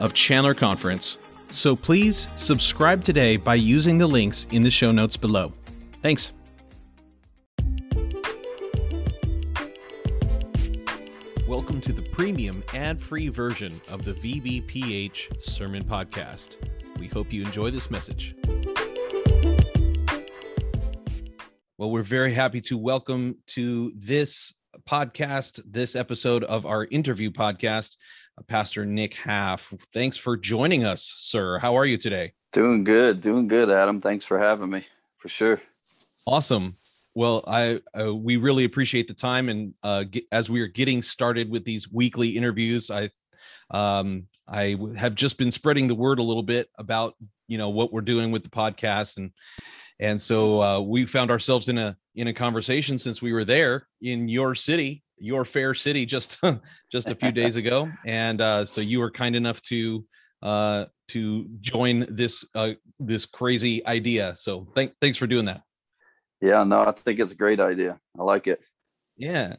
of Chandler Conference. So please subscribe today by using the links in the show notes below. Thanks. Welcome to the premium ad free version of the VBPH Sermon Podcast. We hope you enjoy this message. Well, we're very happy to welcome to this podcast, this episode of our interview podcast, Pastor Nick Haff. Thanks for joining us, sir. How are you today? Doing good, doing good, Adam. Thanks for having me, for sure. Awesome. Well, I uh, we really appreciate the time, and uh, get, as we are getting started with these weekly interviews, I um, I have just been spreading the word a little bit about you know what we're doing with the podcast, and and so uh, we found ourselves in a in a conversation since we were there in your city, your fair city, just just a few days ago, and uh, so you were kind enough to uh, to join this uh, this crazy idea. So thank, thanks for doing that. Yeah, no, I think it's a great idea. I like it. Yeah.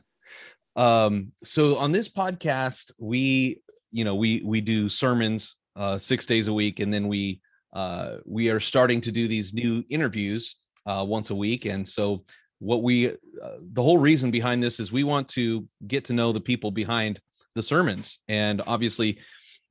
Um, so on this podcast, we, you know, we we do sermons uh six days a week, and then we uh we are starting to do these new interviews uh once a week. And so what we uh, the whole reason behind this is we want to get to know the people behind the sermons. And obviously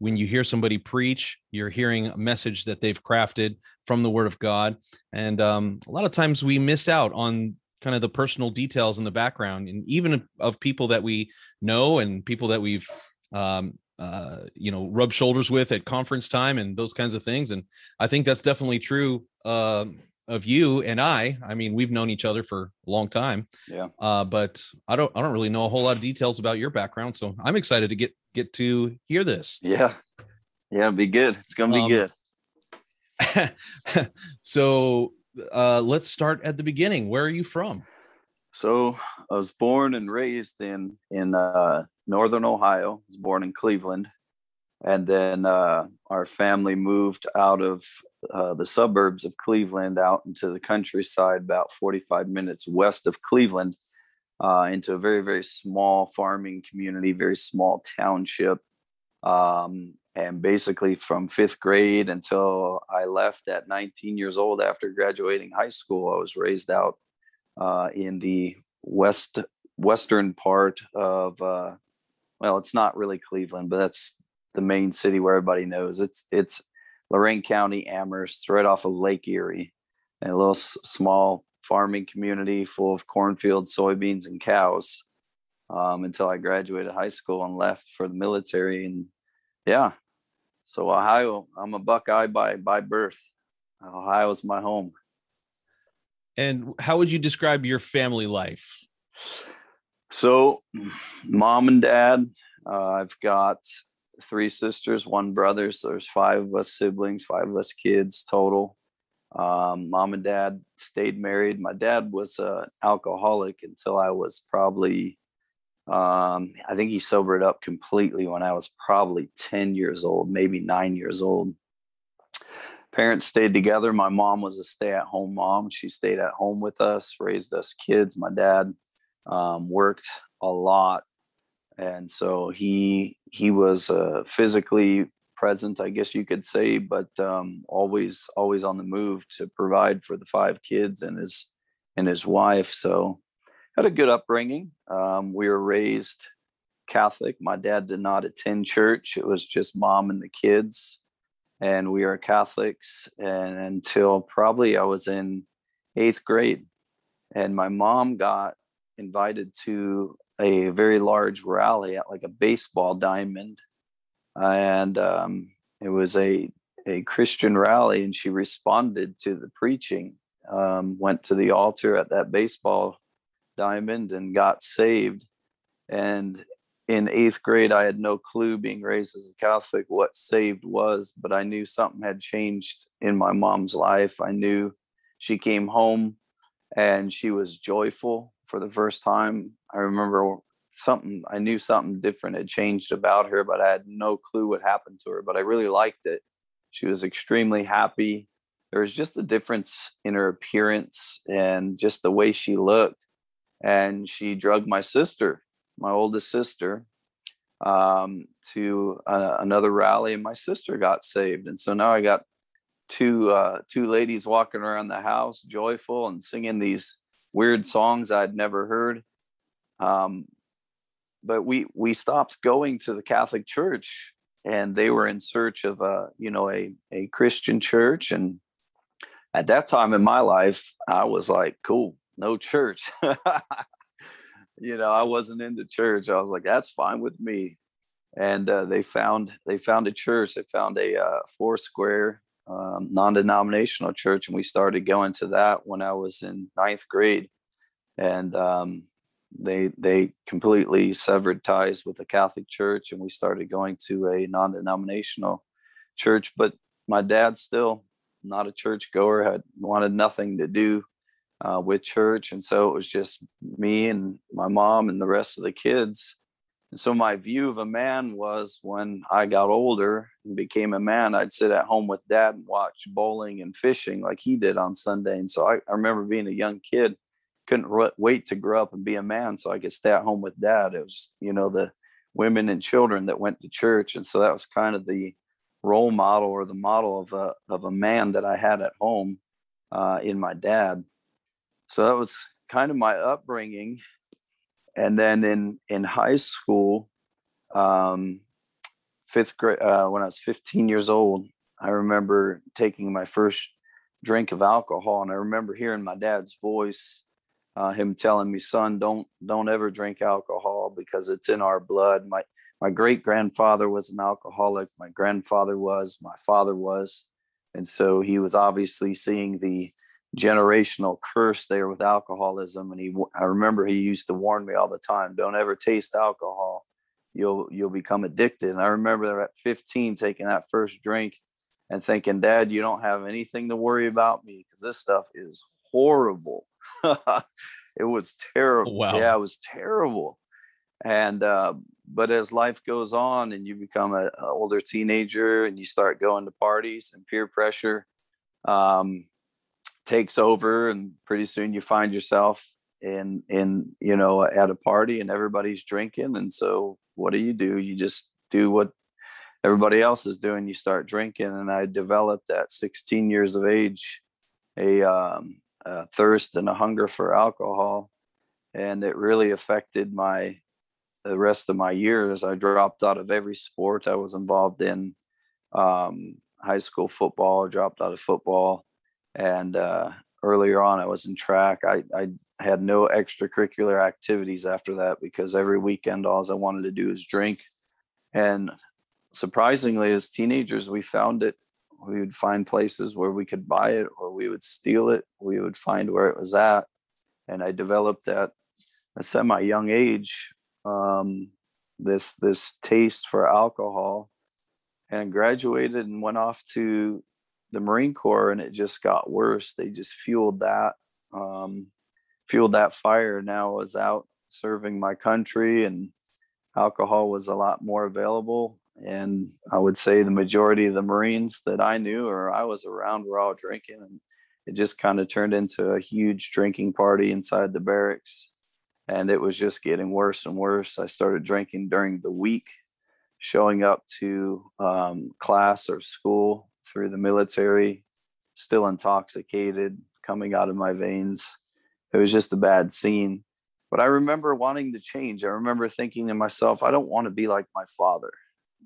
when you hear somebody preach, you're hearing a message that they've crafted from the Word of God. And um, a lot of times we miss out on kind of the personal details in the background, and even of people that we know and people that we've, um, uh, you know, rubbed shoulders with at conference time and those kinds of things. And I think that's definitely true uh, of you and I. I mean, we've known each other for a long time. Yeah. Uh, but I don't I don't really know a whole lot of details about your background, so I'm excited to get get to hear this. Yeah. Yeah, it'll be good. It's gonna be Um, good. so uh, let's start at the beginning. Where are you from? So I was born and raised in in uh, northern Ohio. I was born in Cleveland, and then uh, our family moved out of uh, the suburbs of Cleveland out into the countryside, about 45 minutes west of Cleveland, uh, into a very very small farming community, very small township. Um, and basically, from fifth grade until I left at 19 years old after graduating high school, I was raised out uh, in the west western part of uh, well, it's not really Cleveland, but that's the main city where everybody knows. It's it's Lorain County, Amherst, right off of Lake Erie, and a little s- small farming community full of cornfields, soybeans, and cows. Um, until I graduated high school and left for the military, and yeah, so Ohio, I'm a Buckeye by by birth. Ohio's my home. And how would you describe your family life? So, mom and dad, uh, I've got three sisters, one brother. So there's five of us siblings, five of us kids total. Um, mom and dad stayed married. My dad was an alcoholic until I was probably, um, I think he sobered up completely when I was probably 10 years old, maybe nine years old. parents stayed together. My mom was a stay-at-home mom. She stayed at home with us, raised us kids. My dad um, worked a lot, and so he he was uh, physically present, I guess you could say, but um, always always on the move to provide for the five kids and his and his wife. So had a good upbringing. Um, we were raised Catholic. My dad did not attend church. It was just mom and the kids and we are Catholics. And until probably I was in eighth grade, and my mom got invited to a very large rally at like a baseball diamond, and um, it was a a Christian rally, and she responded to the preaching. Um, went to the altar at that baseball diamond and got saved. And in eighth grade, I had no clue being raised as a Catholic what saved was, but I knew something had changed in my mom's life. I knew she came home and she was joyful for the first time. I remember something, I knew something different had changed about her, but I had no clue what happened to her. But I really liked it. She was extremely happy. There was just a difference in her appearance and just the way she looked. And she drugged my sister my oldest sister um, to uh, another rally, and my sister got saved. And so now I got two uh, two ladies walking around the house, joyful and singing these weird songs I'd never heard. Um, but we we stopped going to the Catholic Church, and they were in search of a you know a a Christian church. And at that time in my life, I was like, cool, no church. you know, I wasn't into church. I was like, that's fine with me. And uh, they found they found a church. They found a uh, four square um, non-denominational church, and we started going to that when I was in ninth grade. And um, they they completely severed ties with the Catholic Church, and we started going to a non-denominational church. But my dad still not a church goer, had wanted nothing to do uh, with church. And so it was just me and my mom and the rest of the kids. And so my view of a man was when I got older and became a man, I'd sit at home with dad and watch bowling and fishing like he did on Sunday. And so I, I remember being a young kid, couldn't r- wait to grow up and be a man so I could stay at home with dad. It was, you know, the women and children that went to church. And so that was kind of the role model or the model of a, of a man that I had at home uh, in my dad so that was kind of my upbringing and then in in high school um fifth grade uh, when i was 15 years old i remember taking my first drink of alcohol and i remember hearing my dad's voice uh, him telling me son don't don't ever drink alcohol because it's in our blood. My my great grandfather was an alcoholic. My grandfather was. My father was. And so he was obviously seeing the generational curse there with alcoholism. And he i remember he used to warn me all the time don't ever taste alcohol. You'll you'll become addicted. And i remember at 15 taking that first drink and thinking dad you don't have anything to worry about me because this stuff is horrible it was terrible. Wow. yeah it was terrible. And uh, but as life goes on and you become a, a older teenager and you start going to parties and peer pressure um, takes over and pretty soon you find yourself in in you know at a party and everybody's drinking. And so what do you do? You just do what everybody else is doing. You start drinking. And i developed at 16 years of age a, um, thirst and a hunger for alcohol and it really affected my the rest of my years. I dropped out of every sport i was involved in. Um, high school football dropped out of football and uh, earlier on i was in track. I, I had no extracurricular activities after that because every weekend all i wanted to do is drink. And surprisingly as teenagers we found it we would find places where we could buy it or we would steal it we would find where it was at and i developed at a semi young age um, this this taste for alcohol and graduated and went off to the Marine Corps and it just got worse. They just fueled that, um, fueled that fire. Now I was out serving my country and alcohol was a lot more available and I would say the majority of the Marines that I knew or I was around were all drinking, and it just kind of turned into a huge drinking party inside the barracks, and it was just getting worse and worse. I started drinking during the week, showing up to um, class or school through the military, still intoxicated, coming out of my veins. It was just a bad scene. But I remember wanting to change. I remember thinking to myself, I don't want to be like my father.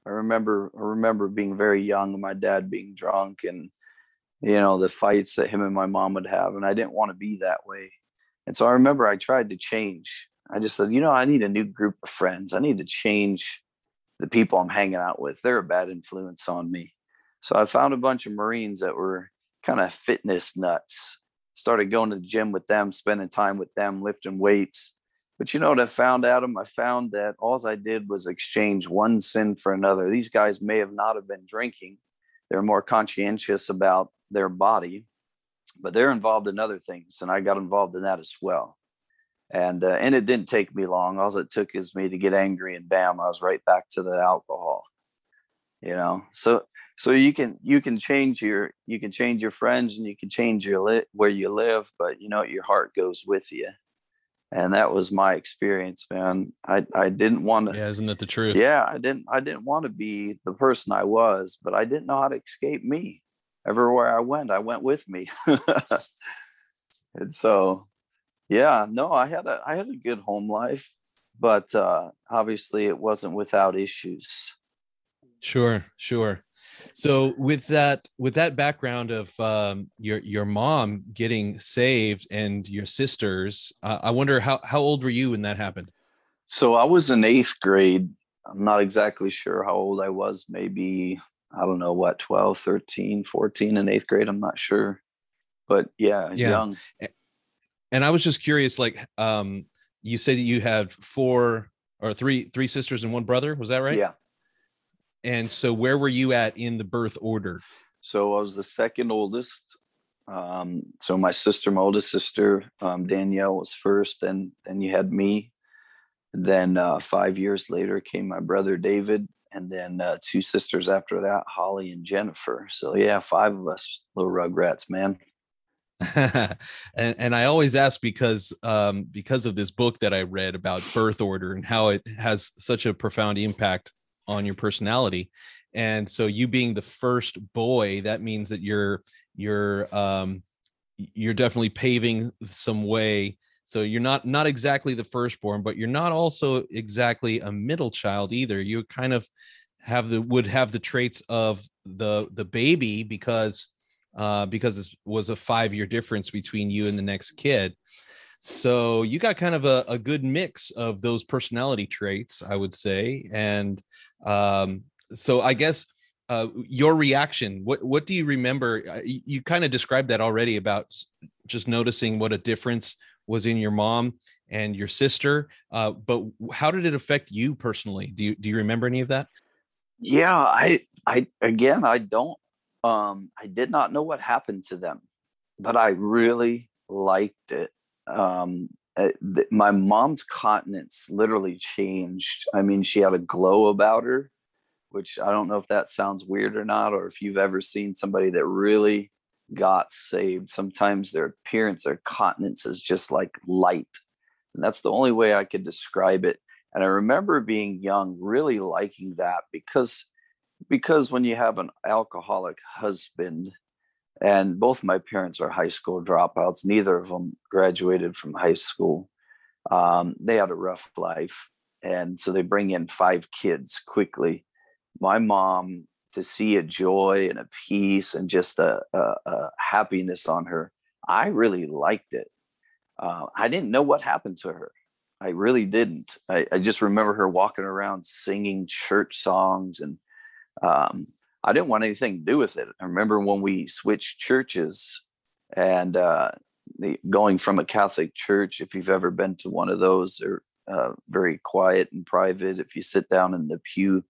I remember I remember being very young, my dad being drunk and you know the fights that him and my mom would have and I didn't want to be that way. And so I remember I tried to change. I just said, you know, I need a new group of friends. I need to change the people I'm hanging out with. They're a bad influence on me. So I found a bunch of Marines that were kind of fitness nuts. Started going to the gym with them, spending time with them, lifting weights. But you know what I found, Adam? I found that all I did was exchange one sin for another. These guys may have not have been drinking. They're more conscientious about their body, but they're involved in other things. And I got involved in that as well. And uh, and it didn't take me long. All it took is me to get angry and bam, I was right back to the alcohol. You know, so so you can you can change your you can change your friends and you can change your where you live, but you know your heart goes with you and that was my experience man. I i didn't want to yeah isn't that the truth? Yeah i didn't i didn't want to be the person i was but i didn't know how to escape me. Everywhere i went i went with me. And so yeah no i had a i had a good home life but uh obviously it wasn't without issues. Sure sure so with that with that background of um, your your mom getting saved and your sisters uh, i wonder how how old were you when that happened? So i was in eighth grade. I'm not exactly sure how old i was. Maybe i don't know what 12 13 14 in eighth grade? I'm not sure. But yeah, yeah. young. And i was just curious like um you said you had four or three three sisters and one brother. Was that right? Yeah and so, where were you at in the birth order? So, I was the second oldest. Um, so, my sister, my oldest sister, um, Danielle, was first. Then, then you had me. And then, uh, five years later, came my brother David, and then uh, two sisters after that, Holly and Jennifer. So, yeah, five of us, little rugrats, man. and and I always ask because um, because of this book that I read about birth order and how it has such a profound impact on your personality and so you being the first boy that means that you're you're um you're definitely paving some way so you're not not exactly the firstborn but you're not also exactly a middle child either. You kind of have the would have the traits of the the baby because uh because it was a five year difference between you and the next kid so you got kind of a, a good mix of those personality traits i would say and um, so I guess uh, your reaction. What what do you remember? Uh, you, you kind of described that already about just noticing what a difference was in your mom and your sister. Uh, but how did it affect you personally? Do you do you remember any of that? Yeah, I I again I don't um I did not know what happened to them, but I really liked it. Um uh, th- my mom's continence literally changed. I mean, she had a glow about her, which I don't know if that sounds weird or not, or if you've ever seen somebody that really got saved. Sometimes their appearance, their continence is just like light. And that's the only way I could describe it. And I remember being young, really liking that because because when you have an alcoholic husband and both my parents are high school dropouts. Neither of them graduated from high school. Um, they had a rough life and so they bring in five kids quickly. My mom to see a joy and a peace and just a, a, a happiness on her i really liked it. Uh, i didn't know what happened to her. I really didn't. I, I just remember her walking around singing church songs and um, I didn't want anything to do with it. I remember when we switched churches and uh, the, going from a Catholic church, if you've ever been to one of those, they're uh, very quiet and private. If you sit down in the pew,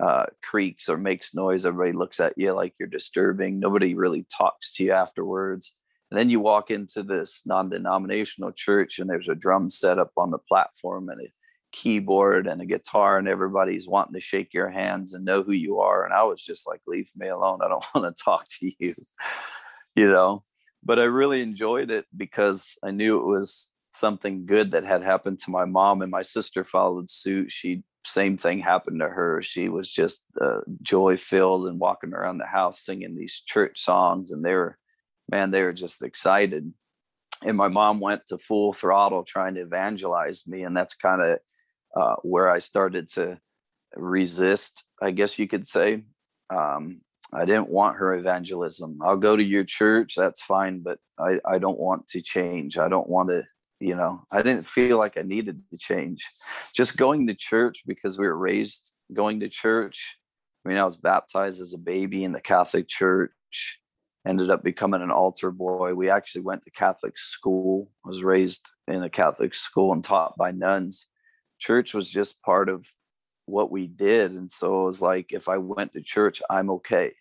uh, creaks or makes noise, everybody looks at you like you're disturbing. Nobody really talks to you afterwards. And then you walk into this non denominational church and there's a drum set up on the platform and a keyboard and a guitar and everybody's wanting to shake your hands and know who you are and i was just like leave me alone i don't want to talk to you you know? But i really enjoyed it because i knew it was something good that had happened to my mom and my sister followed suit. She same thing happened to her. She was just uh, joy filled and walking around the house singing these church songs and they were man they were just excited. And my mom went to full throttle trying to evangelize me and that's kind of uh, where i started to resist i guess you could say. Um, i didn't want her evangelism. I'll go to your church that's fine but i, I don't want to change. I don't want to you know i didn't feel like i needed to change. Just going to church because we were raised going to church. I mean i was baptized as a baby in the catholic church ended up becoming an altar boy. We actually went to Catholic school, was raised in a Catholic school and taught by nuns. Church was just part of what we did. And so it was like, if I went to church, I'm okay.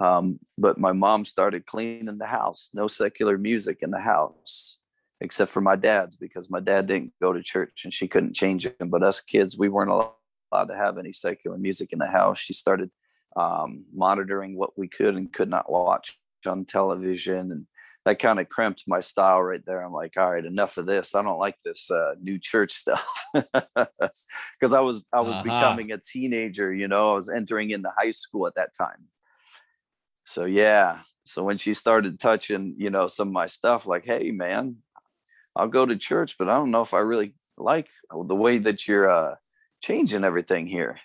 Um, but my mom started cleaning the house, no secular music in the house, except for my dad's because my dad didn't go to church and she couldn't change him. But us kids, we weren't allowed to have any secular music in the house. She started um, monitoring what we could and could not watch on television and that kind of cramped my style right there. I'm like all right enough of this. I don't like this uh, new church stuff. Because i was i was uh-huh. becoming a teenager you know i was entering into high school at that time. So yeah. So when she started touching you know some of my stuff like hey man i'll go to church but i don't know if i really like the way that you're uh changing everything here.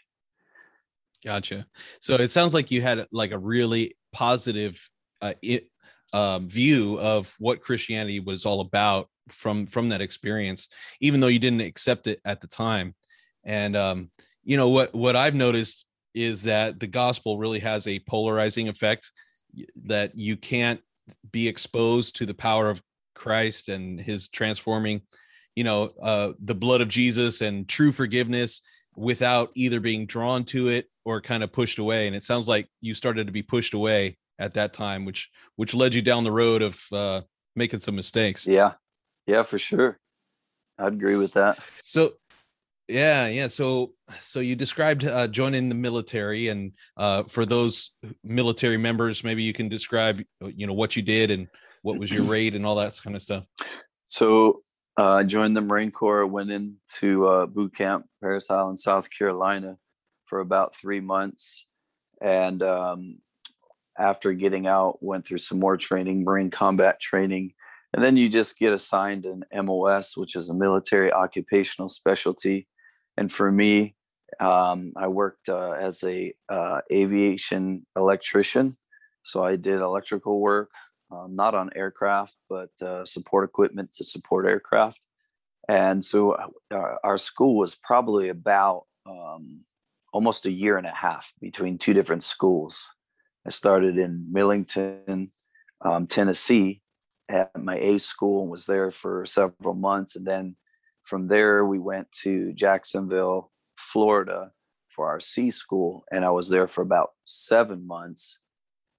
Gotcha. So it sounds like you had like a really positive uh, it, um, view of what Christianity was all about from from that experience, even though you didn't accept it at the time. And um, you know what what I've noticed is that the gospel really has a polarizing effect that you can't be exposed to the power of Christ and his transforming, you know, uh, the blood of Jesus and true forgiveness without either being drawn to it or kind of pushed away and it sounds like you started to be pushed away at that time which which led you down the road of uh making some mistakes. Yeah. Yeah for sure. I'd agree with that. So yeah yeah. So so you described uh, joining the military and uh, for those military members maybe you can describe you know what you did and what was your rate and all that kind of stuff. So uh, I joined the Marine Corps, went into uh, boot camp, Parris Island, South Carolina, for about three months, and um, after getting out, went through some more training, Marine combat training, and then you just get assigned an MOS, which is a military occupational specialty. And for me, um, I worked uh, as a uh, aviation electrician, so I did electrical work, um, not on aircraft, but uh, support equipment to support aircraft. And so uh, our school was probably about um, almost a year and a half between two different schools. I started in Millington, um, Tennessee, at my A school and was there for several months. And then from there, we went to Jacksonville, Florida for our C school. And I was there for about seven months.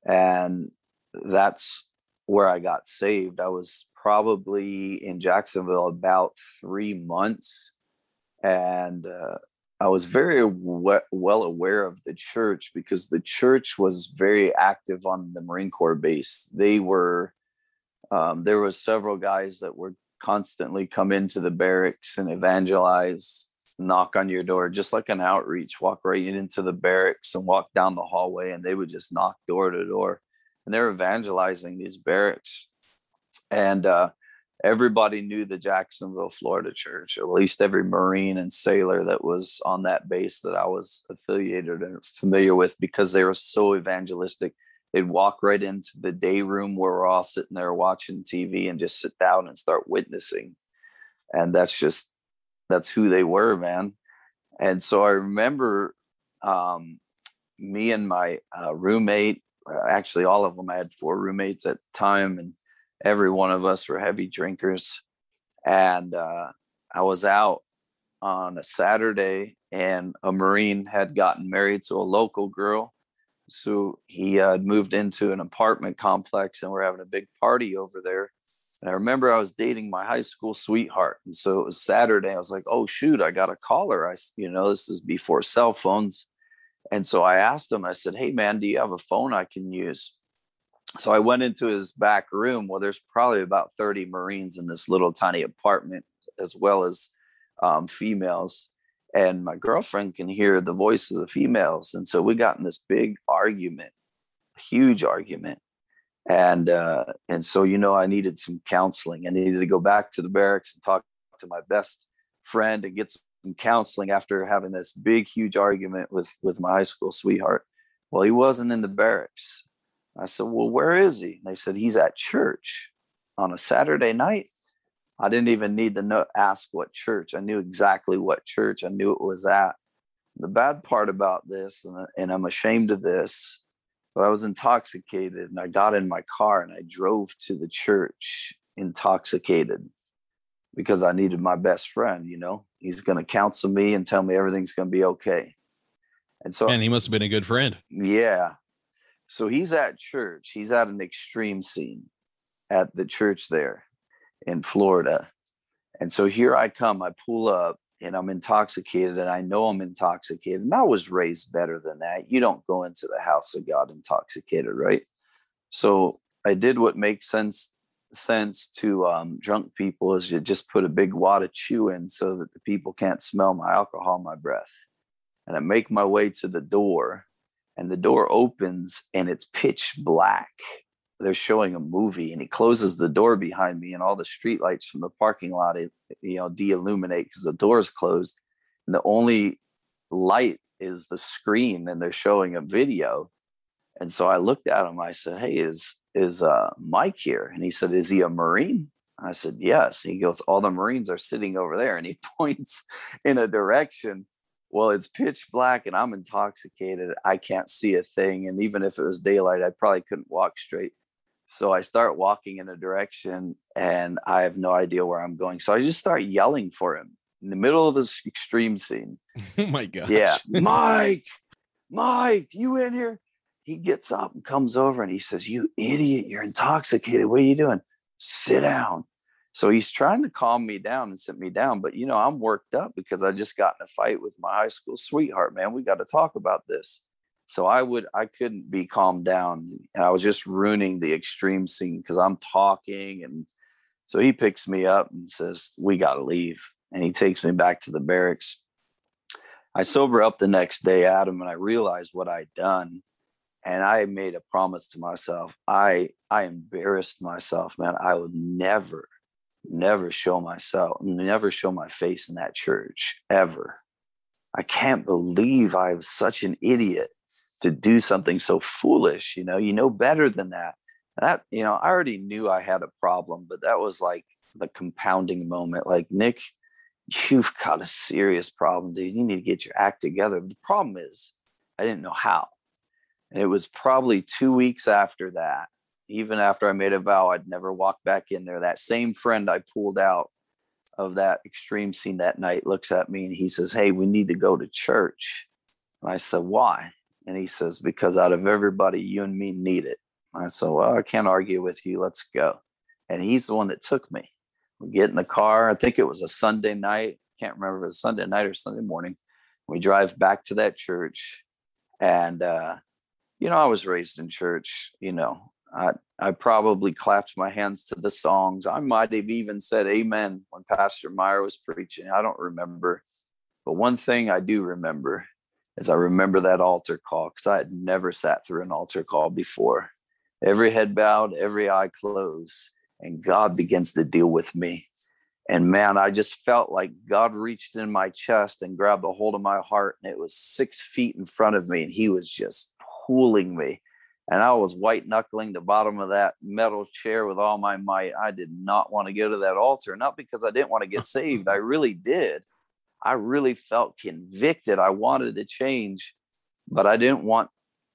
And that's where I got saved. I was probably in Jacksonville about three months, and uh, I was very we- well aware of the church because the church was very active on the Marine Corps base. They were um, there was several guys that would constantly come into the barracks and evangelize knock on your door just like an outreach walk right into the barracks and walk down the hallway and they would just knock door to door and they're evangelizing these barracks. And uh, everybody knew the Jacksonville, Florida church, at least every Marine and sailor that was on that base that I was affiliated and familiar with because they were so evangelistic. They'd walk right into the day room where we're all sitting there watching TV and just sit down and start witnessing. And that's just, that's who they were, man. And so I remember um, me and my uh, roommate actually all of them. I had four roommates at the time, and every one of us were heavy drinkers. And uh, I was out on a Saturday, and a Marine had gotten married to a local girl. So he uh, moved into an apartment complex, and we're having a big party over there. And I remember I was dating my high school sweetheart. And so it was Saturday. I was like, oh, shoot, I got to call her. I, you know, this is before cell phones. And so I asked him, I said, hey, man, do you have a phone I can use? So I went into his back room. Well, there's probably about 30 Marines in this little tiny apartment, as well as um, females. And my girlfriend can hear the voice of the females. And so we got in this big argument, huge argument and uh, and so you know I needed some counseling. I needed to go back to the barracks and talk to my best friend and get some counseling after having this big huge argument with with my high school sweetheart. Well, he wasn't in the barracks. I said, "Well, where is he?" And they said he's at church on a Saturday night. I didn't even need to know, ask what church. I knew exactly what church. I knew it was at. The bad part about this, and, and I'm ashamed of this, but I was intoxicated and I got in my car and I drove to the church intoxicated because I needed my best friend, you know. He's going to counsel me and tell me everything's going to be okay. And so And he must have been a good friend. Yeah. So he's at church. He's at an extreme scene at the church there in Florida. And so here I come, I pull up and I'm intoxicated and I know I'm intoxicated. And I was raised better than that. You don't go into the house of God intoxicated, right? So I did what makes sense sense to um, drunk people is you just put a big wad of chew in so that the people can't smell my alcohol my breath. And I make my way to the door and the door opens and it's pitch black. They're showing a movie and he closes the door behind me and all the street lights from the parking lot you know de-illuminate because the door is closed. And the only light is the screen and they're showing a video. And so i looked at him i said hey is is uh mike here? And he said is he a marine? I said yes. He goes all the marines are sitting over there. And he points in a direction well it's pitch black and i'm intoxicated i can't see a thing and even if it was daylight i probably couldn't walk straight so I start walking in a direction and I have no idea where I'm going. So I just start yelling for him in the middle of this extreme scene. Oh my God. Yeah. Mike, Mike, you in here? He gets up and comes over and he says, You idiot, you're intoxicated. What are you doing? Sit down. So he's trying to calm me down and sit me down. But, you know, I'm worked up because I just got in a fight with my high school sweetheart, man. We got to talk about this. So I would I couldn't be calmed down. And I was just ruining the extreme scene because I'm talking and so he picks me up and says, We gotta leave. And he takes me back to the barracks. I sober up the next day, Adam, and I realized what I'd done. And I made a promise to myself. I I embarrassed myself, man. I would never, never show myself, never show my face in that church ever. I can't believe I was such an idiot to do something so foolish you know? You know better than that. That you know i already knew i had a problem but that was like the compounding moment. Like nick you've got a serious problem dude. You need to get your act together. The problem is i didn't know how. And it was probably two weeks after that even after i made a vow i'd never walk back in there that same friend i pulled out of that extreme scene that night looks at me and he says hey we need to go to church and i said why and he says, Because out of everybody, you and me need it. I said, Well, I can't argue with you. Let's go. And he's the one that took me. We get in the car. I think it was a Sunday night. Can't remember if it was Sunday night or Sunday morning. We drive back to that church. And, uh, you know, I was raised in church. You know, I, I probably clapped my hands to the songs. I might have even said amen when Pastor Meyer was preaching. I don't remember. But one thing I do remember is I remember that altar call because I had never sat through an altar call before. Every head bowed, every eye closed, and God begins to deal with me. And man, I just felt like God reached in my chest and grabbed a hold of my heart, and it was six feet in front of me, and He was just pulling me. And I was white knuckling the bottom of that metal chair with all my might. I did not want to go to that altar, not because I didn't want to get saved. I really did. I really felt convicted. I wanted to change, but I didn't want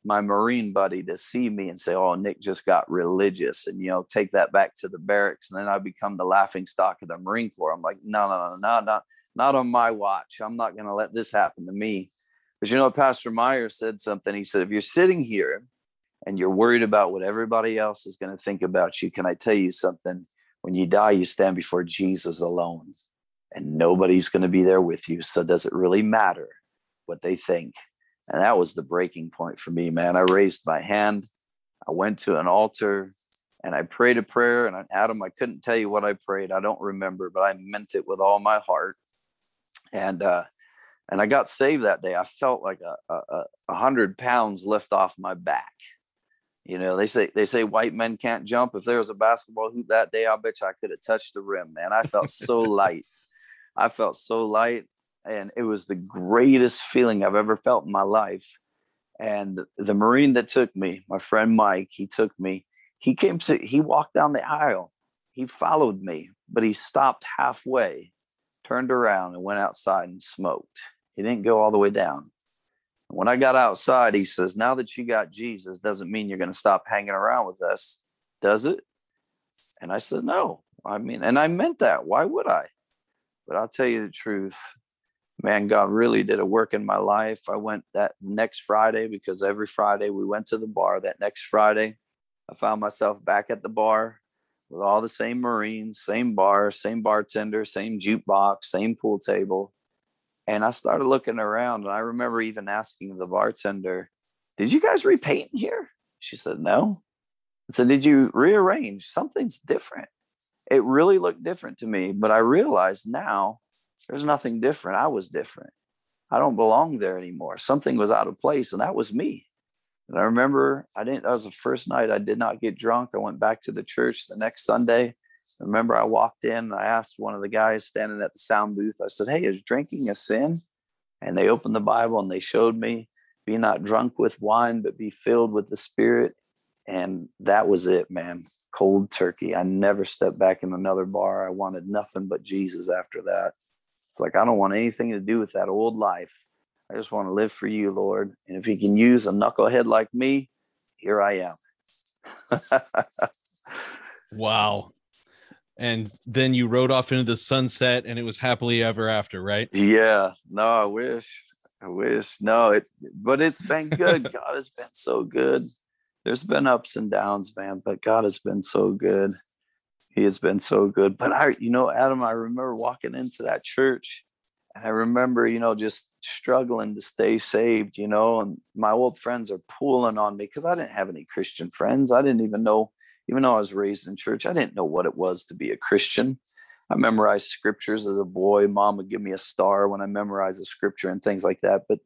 my Marine buddy to see me and say, Oh, Nick just got religious and, you know, take that back to the barracks. And then I become the laughing stock of the Marine Corps. I'm like, no, no, no, no, not, not on my watch. I'm not going to let this happen to me. But you know, Pastor Meyer said something. He said, if you're sitting here and you're worried about what everybody else is going to think about you, can I tell you something? when you die, you stand before Jesus alone, and nobody's going to be there with you. So, does it really matter what they think? And that was the breaking point for me, man. I raised my hand, I went to an altar, and I prayed a prayer. And Adam, I couldn't tell you what I prayed. I don't remember, but I meant it with all my heart. And uh, and I got saved that day. I felt like a, a, a hundred pounds lift off my back. You know, they say they say white men can't jump. If there was a basketball hoop that day, I bet you I could have touched the rim, man. I felt so light. I felt so light, and it was the greatest feeling I've ever felt in my life. And the Marine that took me, my friend Mike, he took me. He came to he walked down the aisle. He followed me, but he stopped halfway, turned around, and went outside and smoked. He didn't go all the way down. When I got outside, he says, Now that you got Jesus, doesn't mean you're going to stop hanging around with us, does it? And I said, No. I mean, and I meant that. Why would I? But I'll tell you the truth. Man, God really did a work in my life. I went that next Friday because every Friday we went to the bar. That next Friday, I found myself back at the bar with all the same Marines, same bar, same bartender, same jukebox, same pool table. And I started looking around, and I remember even asking the bartender, Did you guys repaint here? She said, No. I said, Did you rearrange? Something's different. It really looked different to me, but I realized now there's nothing different. I was different. I don't belong there anymore. Something was out of place, and that was me. And I remember I didn't, that was the first night I did not get drunk. I went back to the church the next Sunday I remember I walked in and I asked one of the guys standing at the sound booth, I said, Hey, is drinking a sin? And they opened the Bible and they showed me, Be not drunk with wine, but be filled with the Spirit. And that was it, man. Cold turkey. I never stepped back in another bar. I wanted nothing but Jesus after that. It's like, I don't want anything to do with that old life. I just want to live for you, Lord. And if you can use a knucklehead like me, here I am. wow and then you rode off into the sunset and it was happily ever after right? Yeah. No i wish i wish. No it but it's been good. God has been so good. There's been ups and downs man but god has been so good. He has been so good. But i you know adam i remember walking into that church and i remember you know just struggling to stay saved you know and my old friends are pulling on me because i didn't have any christian friends. I didn't even know even though I was raised in church, I didn't know what it was to be a Christian. I memorized scriptures as a boy. Mom would give me a star when I memorized a scripture and things like that. But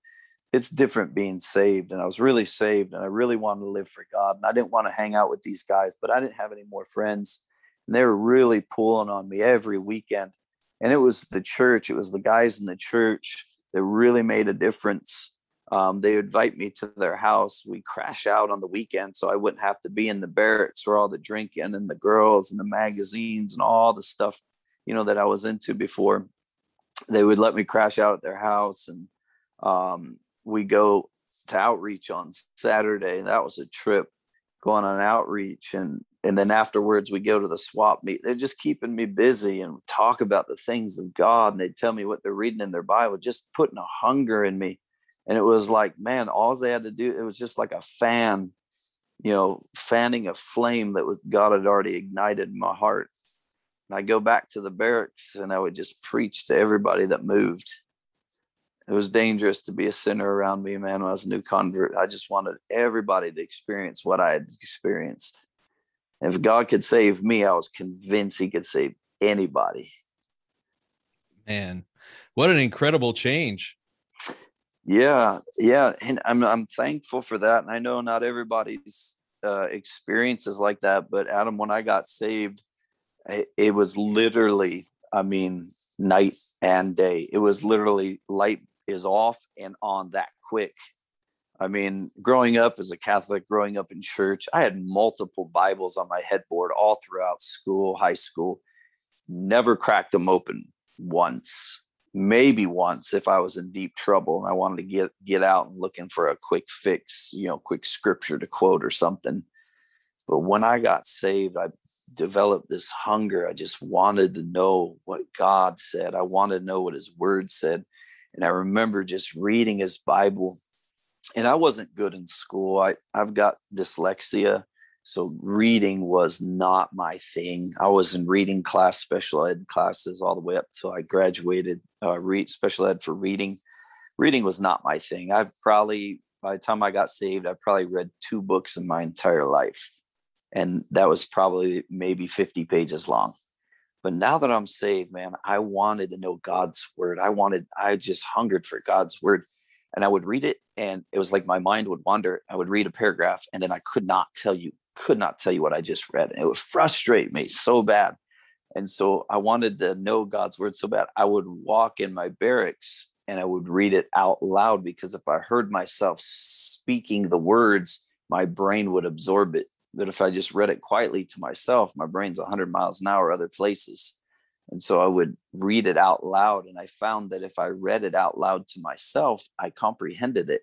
it's different being saved. And I was really saved and I really wanted to live for God. And I didn't want to hang out with these guys, but I didn't have any more friends. And they were really pulling on me every weekend. And it was the church, it was the guys in the church that really made a difference um, they invite me to their house. We crash out on the weekend, so I wouldn't have to be in the barracks where all the drinking and the girls and the magazines and all the stuff, you know, that I was into before. They would let me crash out at their house, and um, we go to outreach on Saturday. That was a trip going on outreach, and and then afterwards we go to the swap meet. They're just keeping me busy and talk about the things of God, and they tell me what they're reading in their Bible, just putting a hunger in me and it was like man all they had to do it was just like a fan you know fanning a flame that was god had already ignited in my heart. And i go back to the barracks and i would just preach to everybody that moved. It was dangerous to be a sinner around me man when i was a new convert. I just wanted everybody to experience what i had experienced. And if god could save me i was convinced he could save anybody. Man what an incredible change yeah yeah and i'm i'm thankful for that and i know not everybody's uh, experience is like that but adam when i got saved it, it was literally i mean night and day. It was literally light is off and on that quick. I mean growing up as a catholic growing up in church i had multiple bibles on my headboard all throughout school high school. Never cracked them open once maybe once if I was in deep trouble and I wanted to get get out and looking for a quick fix, you know, quick scripture to quote or something. But when I got saved, I developed this hunger. I just wanted to know what God said. I wanted to know what his word said. And I remember just reading his Bible. And I wasn't good in school. I, I've got dyslexia. So reading was not my thing. I was in reading class, special ed classes all the way up till I graduated. Uh, read special ed for reading. Reading was not my thing. I've probably by the time I got saved, I probably read two books in my entire life, and that was probably maybe fifty pages long. But now that I'm saved, man, I wanted to know God's word. I wanted, I just hungered for God's word. And I would read it, and it was like my mind would wander. I would read a paragraph, and then I could not tell you could not tell you what I just read. And it would frustrate me so bad. And so I wanted to know God's word so bad. I would walk in my barracks and I would read it out loud because if I heard myself speaking the words, my brain would absorb it. But if I just read it quietly to myself, my brain's 100 miles an hour other places. And so I would read it out loud. And I found that if I read it out loud to myself, I comprehended it.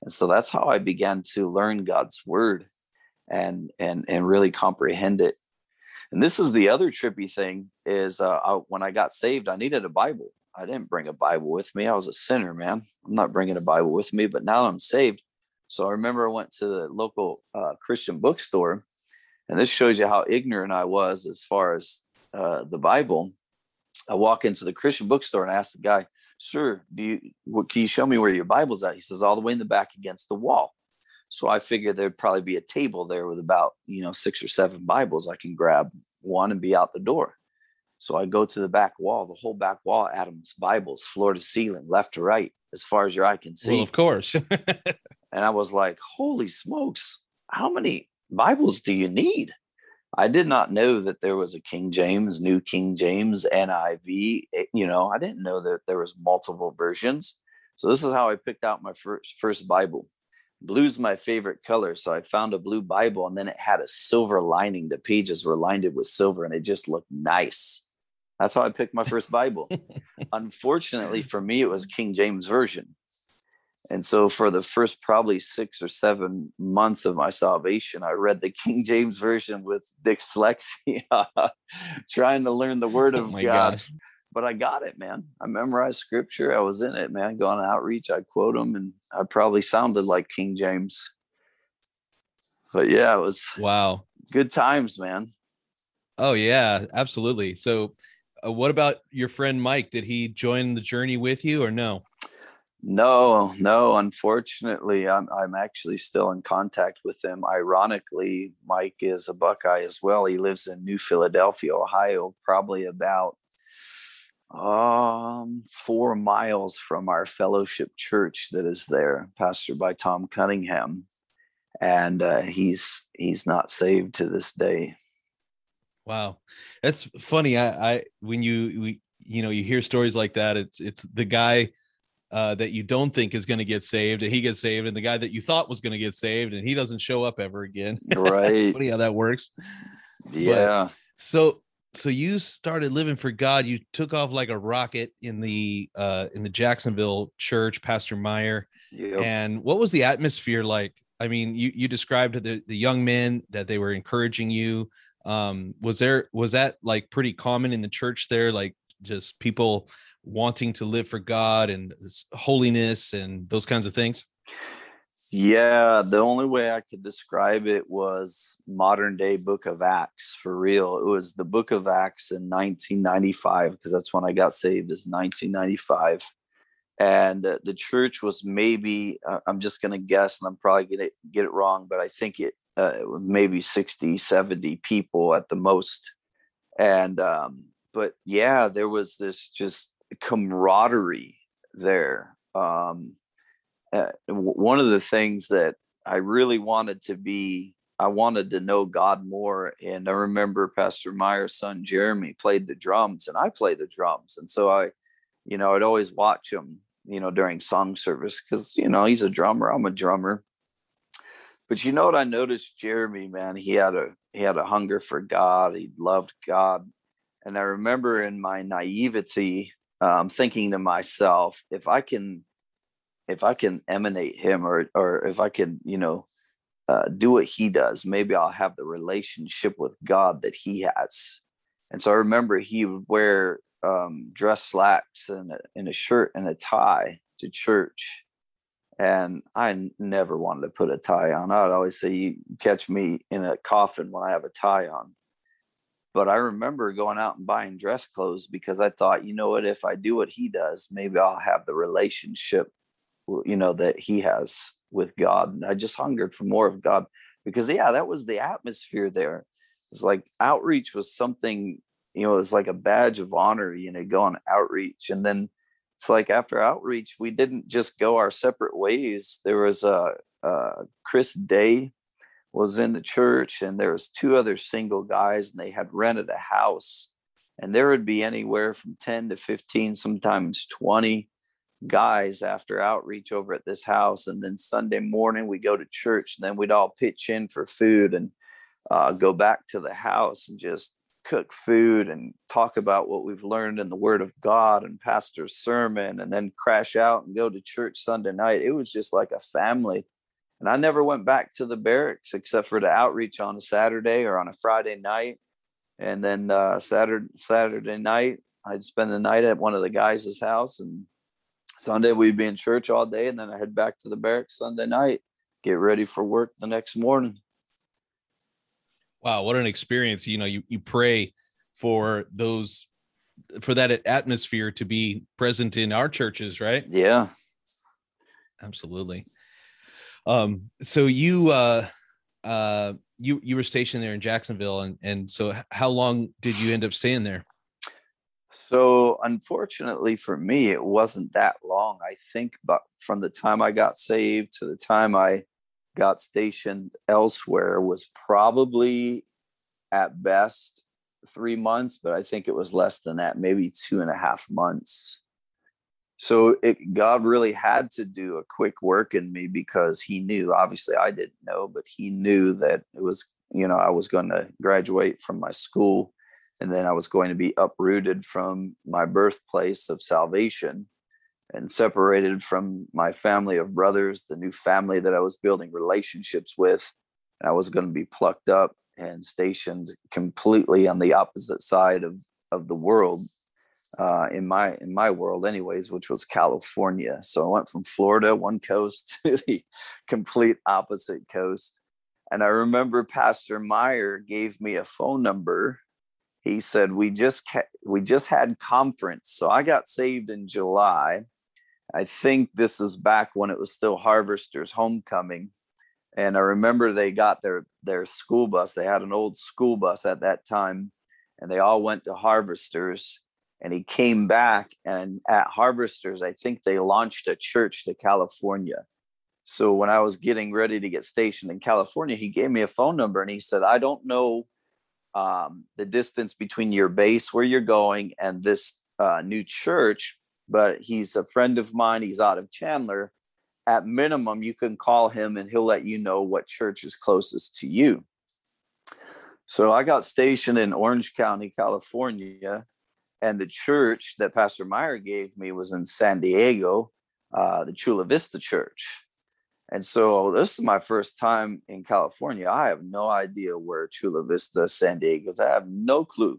And so that's how I began to learn God's word and and and really comprehend it. And this is the other trippy thing is uh, I, when i got saved i needed a bible. I didn't bring a bible with me. I was a sinner man. I'm not bringing a bible with me but now i'm saved. So i remember i went to the local uh, christian bookstore and this shows you how ignorant i was as far as uh, the bible. I walk into the christian bookstore and ask the guy sir do you what, can you show me where your bible's at? He says all the way in the back against the wall so I figured there'd probably be a table there with about, you know, six or seven Bibles. I can grab one and be out the door. So I go to the back wall, the whole back wall, Adam's Bibles, floor to ceiling, left to right, as far as your eye can see. Well, of course. and I was like, holy smokes, how many Bibles do you need? I did not know that there was a King James, New King James, NIV. Eh, you know, I didn't know that there was multiple versions. So this is how I picked out my first first Bible blue's my favorite color so i found a blue bible and then it had a silver lining. The pages were lined with silver and it just looked nice. That's how i picked my first bible. Unfortunately for me it was king james version. And so for the first probably six or seven months of my salvation i read the king james version with dyslexia trying to learn the word oh of oh god. gosh but I got it, man. I memorized scripture. I was in it, man. Going outreach, I quote them, and I probably sounded like King James. But yeah, it was wow, good times, man. Oh yeah, absolutely. So, uh, what about your friend Mike? Did he join the journey with you, or no? No, no. Unfortunately, I'm I'm actually still in contact with him. Ironically, Mike is a Buckeye as well. He lives in New Philadelphia, Ohio, probably about um four miles from our fellowship church that is there pastored by tom cunningham and uh, he's he's not saved to this day. Wow. That's funny i i when you we, you know you hear stories like that it's it's the guy uh, that you don't think is going to get saved and he gets saved and the guy that you thought was going to get saved and he doesn't show up ever again. Right. funny how that works. Yeah. but, so so you started living for God. You took off like a rocket in the uh in the Jacksonville church, Pastor Meyer. Yep. And what was the atmosphere like? I mean, you you described the the young men that they were encouraging you. Um, was there was that like pretty common in the church there, like just people wanting to live for God and holiness and those kinds of things? Yeah, the only way I could describe it was modern day Book of Acts for real. It was the Book of Acts in 1995 because that's when I got saved. Is 1995, and uh, the church was maybe uh, I'm just gonna guess, and I'm probably gonna get it wrong, but I think it, uh, it was maybe 60, 70 people at the most. And um, but yeah, there was this just camaraderie there. Um, uh, one of the things that I really wanted to be, I wanted to know God more. And I remember Pastor Meyer's son Jeremy played the drums, and I play the drums, and so I, you know, I'd always watch him, you know, during song service because you know he's a drummer, I'm a drummer. But you know what I noticed, Jeremy, man, he had a he had a hunger for God. He loved God, and I remember in my naivety, um, thinking to myself, if I can if I can emanate him or or if I can, you know, uh, do what he does, maybe I'll have the relationship with God that he has. And so I remember he would wear um, dress slacks and a, and a shirt and a tie to church. and I never wanted to put a tie on. I'd always say, "You catch me in a coffin when I have a tie on." But I remember going out and buying dress clothes because I thought, you know what, if I do what he does, maybe I'll have the relationship, you know, that he has with God. And I just hungered for more of God because, yeah, that was the atmosphere there. It's like outreach was something, you know, it's like a badge of honor, you know, go on outreach. And then it's like after outreach, we didn't just go our separate ways. There was a, uh, Chris Day was in the church and there was two other single guys and they had rented a house and there would be anywhere from 10 to 15 sometimes 20 guys after outreach over at this house and then sunday morning we go to church and then we'd all pitch in for food and uh, go back to the house and just cook food and talk about what we've learned in the word of god and pastor's sermon and then crash out and go to church sunday night it was just like a family and I never went back to the barracks except for the outreach on a Saturday or on a Friday night. And then uh, Saturday Saturday night, I'd spend the night at one of the guys' house, and Sunday we'd be in church all day, and then I head back to the barracks Sunday night, get ready for work the next morning. Wow, what an experience! You know, you you pray for those for that atmosphere to be present in our churches, right? Yeah, absolutely. Um, so you uh, uh, you you were stationed there in Jacksonville, and and so how long did you end up staying there? So unfortunately for me, it wasn't that long. I think, but from the time I got saved to the time I got stationed elsewhere was probably at best three months, but I think it was less than that, maybe two and a half months so it, god really had to do a quick work in me because he knew obviously i didn't know but he knew that it was you know i was going to graduate from my school and then i was going to be uprooted from my birthplace of salvation and separated from my family of brothers the new family that i was building relationships with and i was going to be plucked up and stationed completely on the opposite side of of the world uh, in my in my world anyways which was california. So i went from florida one coast to the complete opposite coast. And i remember pastor meyer gave me a phone number he said we just ca- we just had conference. So i got saved in july. I think this is back when it was still harvesters homecoming. And i remember they got their their school bus. They had an old school bus at that time and they all went to harvesters. And he came back and at harvesters i think they launched a church to california. So when i was getting ready to get stationed in california he gave me a phone number and he said i don't know um, the distance between your base where you're going and this uh, new church but he's a friend of mine he's out of chandler at minimum you can call him and he'll let you know what church is closest to you so i got stationed in orange county california and the church that Pastor Meyer gave me was in San Diego, uh, the Chula Vista Church. And so this is my first time in California. I have no idea where Chula Vista, San Diego is. I have no clue.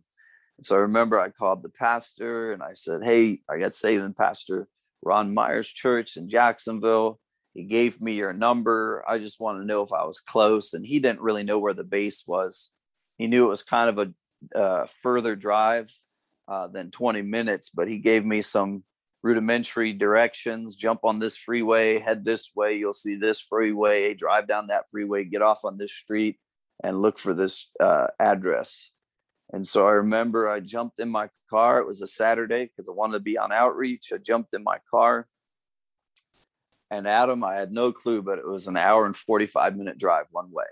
And so I remember I called the pastor and I said, Hey, I got saved in Pastor Ron Myers church in Jacksonville. He gave me your number. I just wanted to know if I was close. And he didn't really know where the base was. He knew it was kind of a uh, further drive uh, than 20 minutes, but he gave me some rudimentary directions. Jump on this freeway, head this way. You'll see this freeway. Drive down that freeway, get off on this street, and look for this uh, address. And so I remember I jumped in my car. It was a Saturday because I wanted to be on outreach. I jumped in my car. And Adam, I had no clue, but it was an hour and 45 minute drive one way.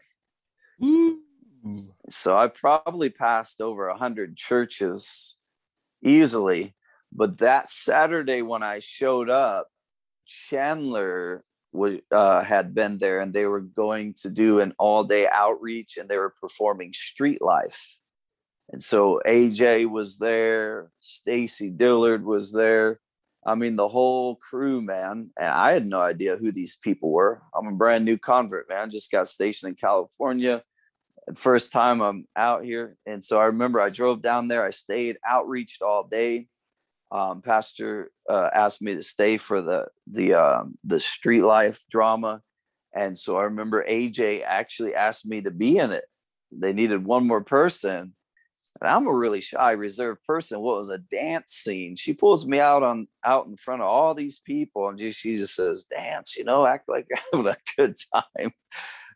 Ooh. So I probably passed over a hundred churches easily. But that Saturday when I showed up, Chandler was uh, had been there, and they were going to do an all day outreach, and they were performing Street Life. And so AJ was there, Stacy Dillard was there. I mean, the whole crew, man. And I had no idea who these people were. I'm a brand new convert, man. Just got stationed in California first time I'm out here. And so I remember I drove down there, I stayed, outreached all day. Um, pastor uh, asked me to stay for the the um, the street life drama. And so i remember aj actually asked me to be in it. They needed one more person. And i'm a really shy reserved person. What was a dance scene? She pulls me out on out in front of all these people and she, she just says dance you know act like you're having a good time.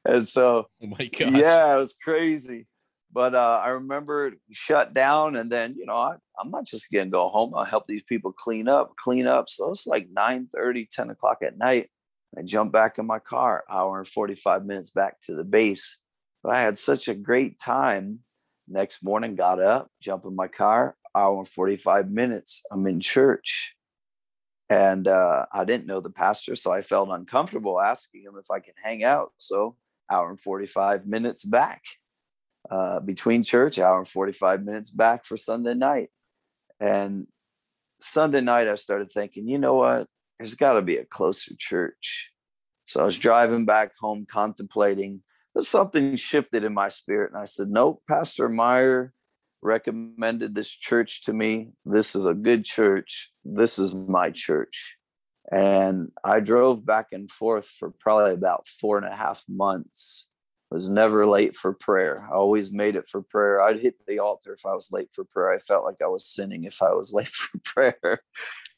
And so oh my god yeah it was crazy but uh, I remember shut down, and then you know I, I'm not just gonna go home. I'll help these people clean up, clean up. So it's like 9 30, 10 o'clock at night. I jump back in my car, hour and 45 minutes back to the base. But I had such a great time. Next morning, got up, jump in my car, hour and 45 minutes. I'm in church. And uh, I didn't know the pastor, so I felt uncomfortable asking him if I could hang out. So, hour and 45 minutes back uh, between church, hour and 45 minutes back for Sunday night. And Sunday night, I started thinking, you know what? There's got to be a closer church. So I was driving back home, contemplating, but something shifted in my spirit. And I said, Nope, Pastor Meyer recommended this church to me. This is a good church. This is my church. And I drove back and forth for probably about four and a half months was never late for prayer. I always made it for prayer. I'd hit the altar if I was late for prayer. I felt like I was sinning if I was late for prayer.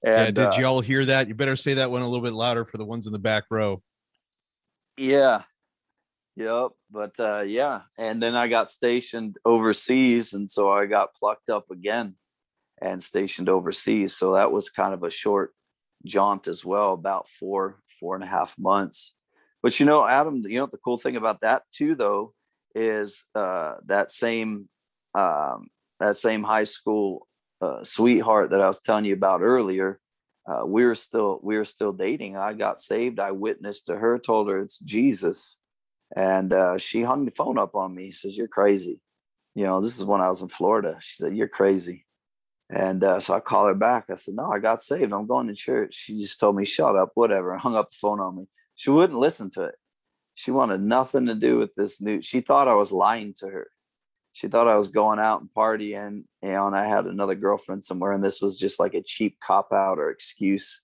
And, yeah, did uh, y'all hear that? You better say that one a little bit louder for the ones in the back row. Yeah. Yep. But uh, yeah. And then I got stationed overseas. And so I got plucked up again and stationed overseas. So that was kind of a short jaunt as well, about four, four and a half months. But you know, Adam, you know the cool thing about that too, though, is uh, that same um, that same high school uh, sweetheart that I was telling you about earlier. Uh, we were still we were still dating. I got saved. I witnessed to her, told her it's Jesus, and uh, she hung the phone up on me. Says you're crazy. You know, this is when I was in Florida. She said you're crazy. And uh, so I called her back. I said, No, I got saved. I'm going to church. She just told me, Shut up, whatever, and hung up the phone on me. She wouldn't listen to it. She wanted nothing to do with this new. She thought I was lying to her. She thought I was going out and partying, and I had another girlfriend somewhere, and this was just like a cheap cop out or excuse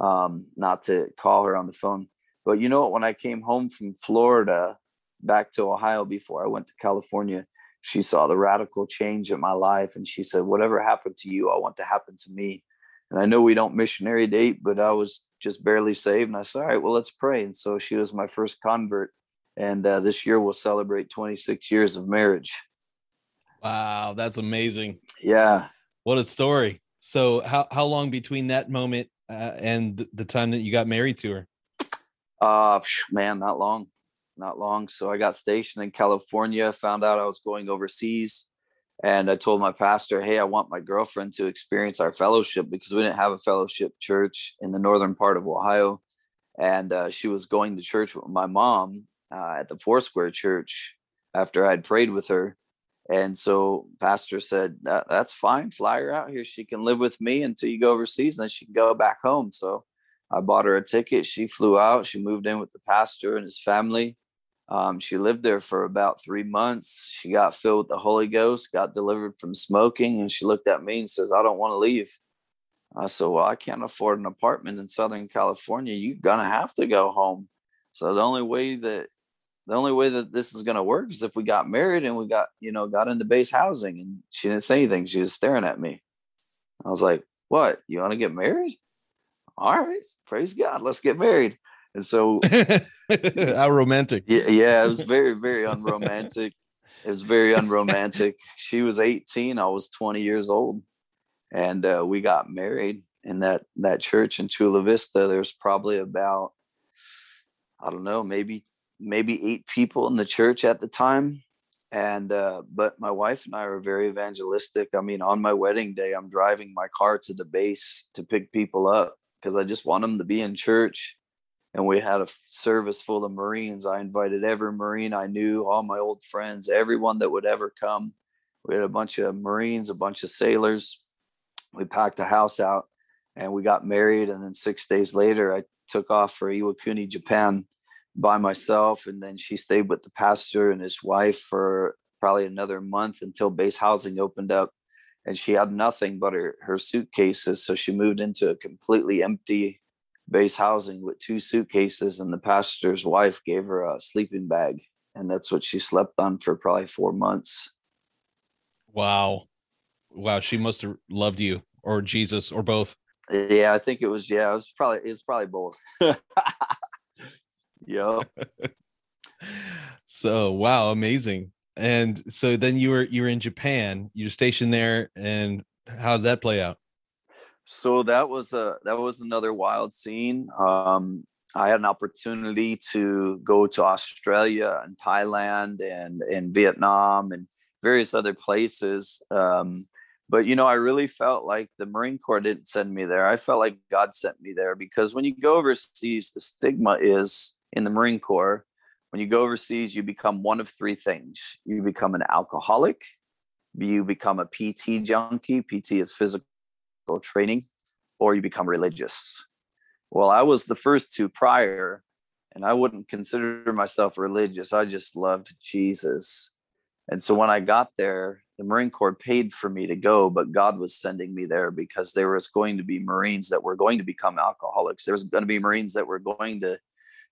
um, not to call her on the phone. But you know what? When I came home from Florida back to Ohio before I went to California, she saw the radical change in my life, and she said, "Whatever happened to you, I want to happen to me." And I know we don't missionary date, but I was just barely saved. And I said, all right, well, let's pray. And so she was my first convert. And uh, this year we'll celebrate 26 years of marriage. Wow, that's amazing. Yeah. What a story. So, how, how long between that moment uh, and the time that you got married to her? Uh, man, not long, not long. So, I got stationed in California, found out I was going overseas and I told my pastor, "Hey, I want my girlfriend to experience our fellowship because we didn't have a fellowship church in the northern part of Ohio." And uh, she was going to church with my mom uh, at the Foursquare Church after I'd prayed with her. And so, pastor said, that, "That's fine. Fly her out here. She can live with me until you go overseas, and then she can go back home." So, I bought her a ticket. She flew out. She moved in with the pastor and his family um, she lived there for about three months. She got filled with the Holy Ghost, got delivered from smoking, and she looked at me and says, I don't want to leave. I said, Well, I can't afford an apartment in Southern California. You're gonna have to go home. So the only way that the only way that this is gonna work is if we got married and we got, you know, got into base housing. And she didn't say anything. She was staring at me. I was like, What? You want to get married? All right, praise God, let's get married. And so, how romantic. Yeah, yeah, it was very, very unromantic. it was very unromantic. She was 18, I was 20 years old, and uh, we got married in that that church in Chula Vista. There's probably about, I don't know, maybe maybe eight people in the church at the time and uh, but my wife and i are very evangelistic i mean on my wedding day i'm driving my car to the base to pick people up because i just want them to be in church and we had a service full of Marines. I invited every Marine I knew, all my old friends, everyone that would ever come. We had a bunch of Marines, a bunch of sailors. We packed a house out and we got married. And then six days later, I took off for Iwakuni, Japan by myself. And then she stayed with the pastor and his wife for probably another month until base housing opened up. and she had nothing but her, her suitcases. So she moved into a completely empty base housing with two suitcases, and the pastor's wife gave her a sleeping bag, and that's what she slept on for probably four months. Wow, wow, she must have loved you or Jesus or both. Yeah, I think it was. Yeah, it was probably it was probably both. yeah. so wow, amazing. And so then you were you were in Japan. You were stationed there, and how did that play out? So that was a that was another wild scene. Um, I had an opportunity to go to Australia and Thailand and and Vietnam and various other places. Um, but you know, I really felt like the Marine Corps didn't send me there. I felt like God sent me there because when you go overseas, the stigma is in the Marine Corps. When you go overseas, you become one of three things. You become an alcoholic, you become a PT junkie. PT is physical training, or you become religious. Well, I was the first two prior, and I wouldn't consider myself religious. I just loved Jesus. And so when I got there, the Marine Corps paid for me to go, but God was sending me there because there was going to be Marines that were going to become alcoholics. There was going to be Marines that were going to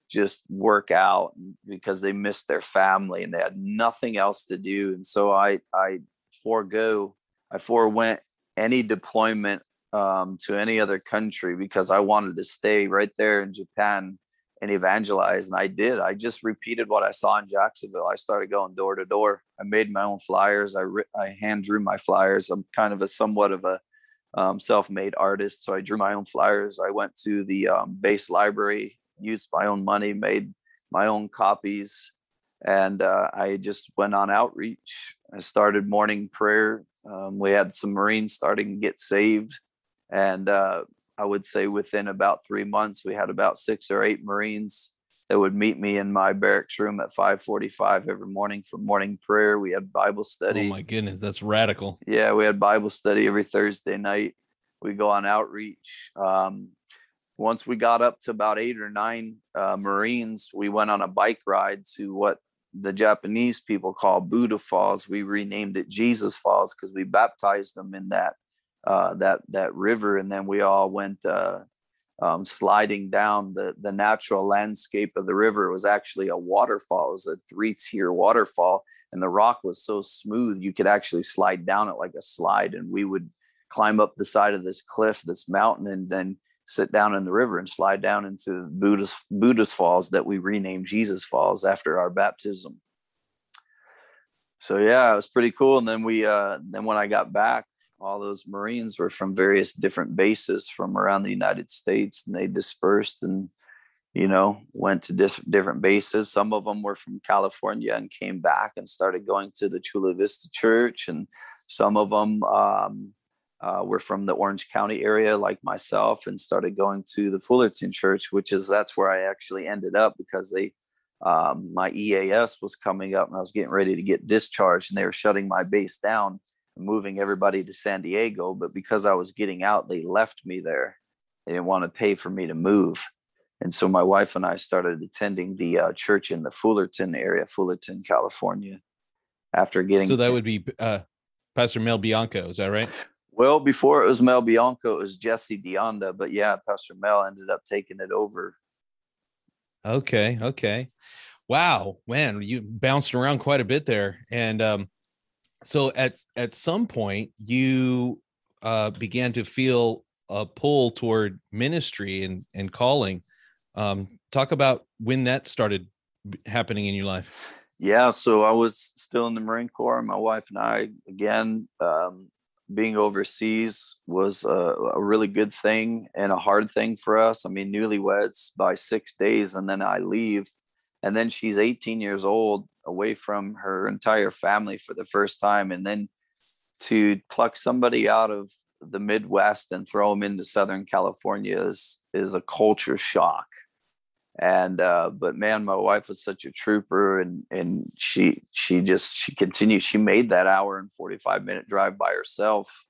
just work out because they missed their family and they had nothing else to do. And so I I forego, I forewent any deployment um, to any other country because I wanted to stay right there in Japan and evangelize. And I did. I just repeated what I saw in Jacksonville. I started going door to door. I made my own flyers. I I hand drew my flyers. I'm kind of a somewhat of a um, self-made artist, so I drew my own flyers. I went to the um, base library, used my own money, made my own copies, and uh, I just went on outreach. I started morning prayer. Um, we had some Marines starting to get saved, and uh, I would say within about three months, we had about six or eight Marines that would meet me in my barracks room at 5:45 every morning for morning prayer. We had Bible study. Oh my goodness, that's radical. Yeah, we had Bible study every Thursday night. We go on outreach. Um, once we got up to about eight or nine uh, Marines, we went on a bike ride to what the Japanese people call Buddha Falls. We renamed it Jesus Falls because we baptized them in that uh, that that river, and then we all went uh, um, sliding down the the natural landscape of the river. It was actually a waterfall. It was a three tier waterfall, and the rock was so smooth you could actually slide down it like a slide. And we would climb up the side of this cliff, this mountain, and then sit down in the river and slide down into Buddhist Buddhist Falls that we renamed Jesus Falls after our baptism. So yeah, it was pretty cool. And then we uh then when I got back, all those Marines were from various different bases from around the United States, and they dispersed and you know went to dis- different bases. Some of them were from California and came back and started going to the Chula Vista Church, and some of them um, uh, were from the Orange County area, like myself, and started going to the Fullerton Church, which is that's where I actually ended up because they um, my EAS was coming up and I was getting ready to get discharged, and they were shutting my base down moving everybody to San Diego, but because I was getting out, they left me there. They didn't want to pay for me to move. And so my wife and I started attending the uh, church in the Fullerton area, Fullerton, California. After getting so that would be uh, Pastor Mel Bianco, is that right? Well, before it was Mel Bianco, it was Jesse Deonda, but yeah, Pastor Mel ended up taking it over. Okay, okay, wow, man, you bounced around quite a bit there, and um, so at at some point you uh, began to feel a pull toward ministry and and calling. Um, talk about when that started happening in your life. Yeah, so I was still in the Marine Corps. My wife and I, again, um, being overseas was a, a, really good thing and a hard thing for us. I mean, newlyweds by six days, and then I leave, and then she's 18 years old away from her entire family for the first time and then to pluck somebody out of the midwest and throw them into southern california is is a culture shock. And uh but man my wife was such a trooper and and she she just she continued she made that hour and 45 minute drive by herself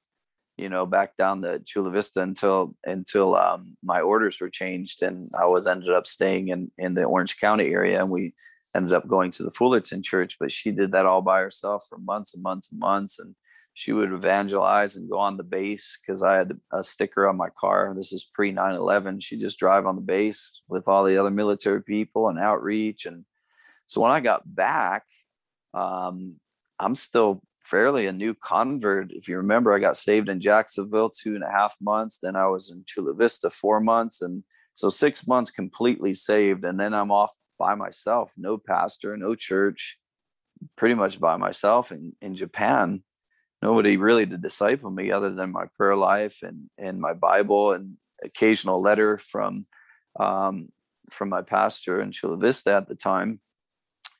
you know back down the chula vista until until um my orders were changed and i was ended up staying in in the orange county area and we ended up going to the Fullerton church, but she did that all by herself for months and months and months. And she would evangelize and go on the base because I had a sticker on my car. This is pre 9 11. She'd just drive on the base with all the other military people and outreach. And so when I got back, um, I'm still fairly a new convert. If you remember, I got saved in Jacksonville two and a half months. Then I was in Chula Vista four months. And so six months completely saved. And then I'm off by myself, no pastor, no church, pretty much by myself in, in Japan. Nobody really to disciple me other than my prayer life and, and my Bible and occasional letter from um, from my pastor in Chula Vista at the time.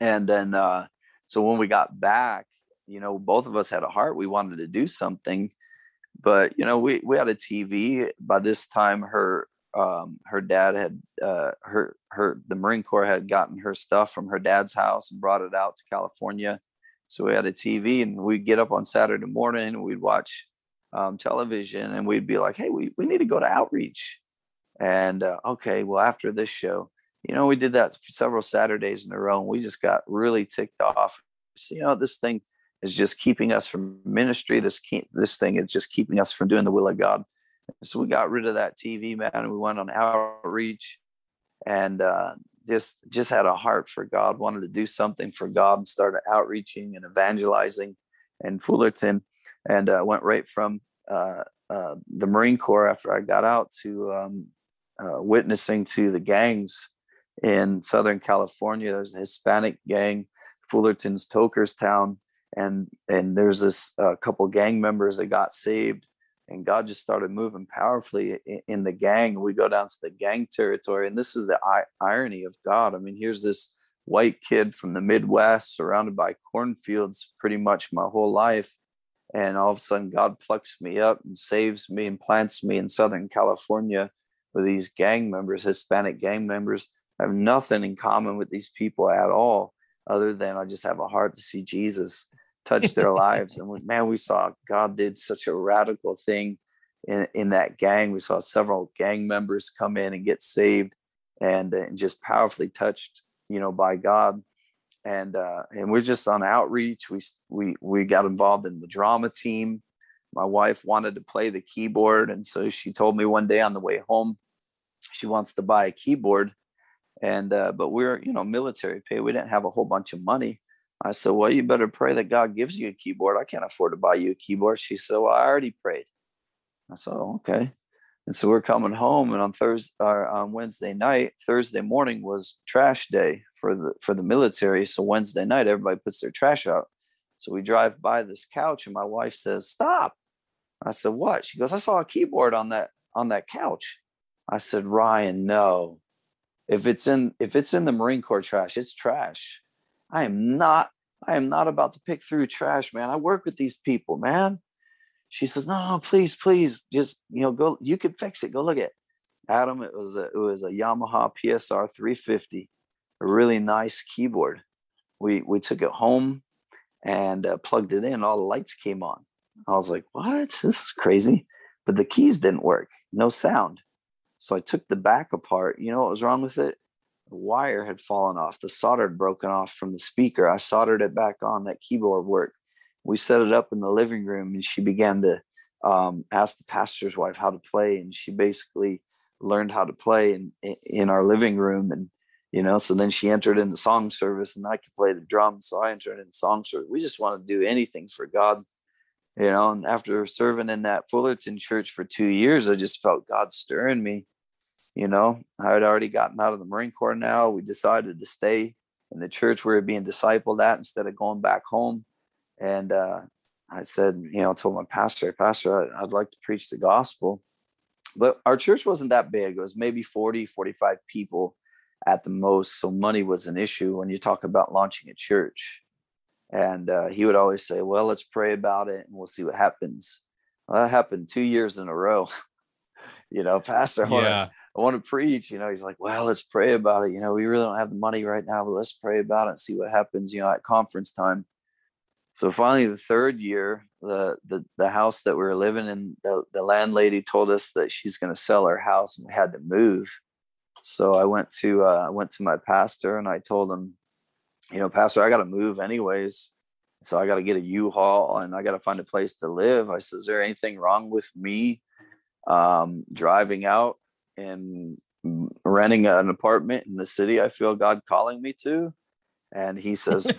And then uh, so when we got back, you know, both of us had a heart. We wanted to do something, but you know, we we had a TV. By this time, her um, her dad had uh, her her the Marine Corps had gotten her stuff from her dad's house and brought it out to California. So we had a TV, and we'd get up on Saturday morning and we'd watch um, television, and we'd be like, "Hey, we we need to go to outreach." And uh, okay, well, after this show, you know, we did that for several Saturdays in a row, and we just got really ticked off. So, you know, this thing is just keeping us from ministry. This this thing is just keeping us from doing the will of God. So we got rid of that TV, man, and we went on outreach, and uh, just just had a heart for God. Wanted to do something for God, and started outreaching and evangelizing in Fullerton, and uh, went right from uh, uh the Marine Corps after I got out to um, uh, witnessing to the gangs in Southern California. There's a Hispanic gang, Fullerton's Tokerstown, and and there's this uh, couple gang members that got saved, and God just started moving powerfully in, the gang. We go down to the gang territory, and this is the irony of God. I mean, here's this white kid from the Midwest, surrounded by cornfields, pretty much my whole life. And all of a sudden, God plucks me up and saves me and plants me in Southern California with these gang members, Hispanic gang members I have nothing in common with these people at all, other than I just have a heart to see Jesus touch their lives. And man, we saw God did such a radical thing in, in that gang. We saw several gang members come in and get saved and, uh, and just powerfully touched, you know, by God. And uh, and we're just on outreach. We we we got involved in the drama team. My wife wanted to play the keyboard, and so she told me one day on the way home, she wants to buy a keyboard and uh, but we're you know military pay we didn't have a whole bunch of money i said well you better pray that god gives you a keyboard. I can't afford to buy you a keyboard. She said well i already prayed. I said oh, okay. And so we're coming home and on thursday on wednesday night thursday morning was trash day for the for the military. So wednesday night everybody puts their trash out. So we drive by this couch and my wife says stop. I said what? She goes i saw a keyboard on that on that couch. I said ryan no. If it's in if it's in the Marine Corps trash, it's trash. I am not I am not about to pick through trash, man. I work with these people, man. She says, no, no, please, please, just you know, go. You can fix it. Go look at Adam. It was a it was a Yamaha PSR 350, a really nice keyboard. We we took it home and uh, plugged it in. All the lights came on. I was like, what? This is crazy. But the keys didn't work. No sound. So I took the back apart. You know what was wrong with it? The wire had fallen off. The solder had broken off from the speaker. I soldered it back on. That keyboard worked. We set it up in the living room, and she began to um, ask the pastor's wife how to play, and she basically learned how to play in in our living room. And you know, so then she entered in the song service, and I could play the drums, so I entered in song service. We just wanted to do anything for God you know and after serving in that fullerton church for two years i just felt god stirring me you know i had already gotten out of the marine corps now. We decided to stay in the church we were being discipled at instead of going back home. And uh, i said you know I told my pastor pastor i'd like to preach the gospel. But our church wasn't that big. It was maybe 40 45 people at the most. So money was an issue when you talk about launching a church. And uh, he would always say, "Well, let's pray about it, and we'll see what happens." Well, that happened two years in a row. you know, Pastor, to, I want to preach. You know, he's like, "Well, let's pray about it." You know, we really don't have the money right now, but let's pray about it and see what happens. You know, at conference time. So finally, the third year, the the the house that we were living in, the, the landlady told us that she's going to sell her house, and we had to move. So I went to uh, I went to my pastor and I told him, you know, Pastor, I got to move anyways. So I got to get a U-Haul and I got to find a place to live. I said, Is there anything wrong with me um, driving out and renting an apartment in the city I feel God calling me to? And he says,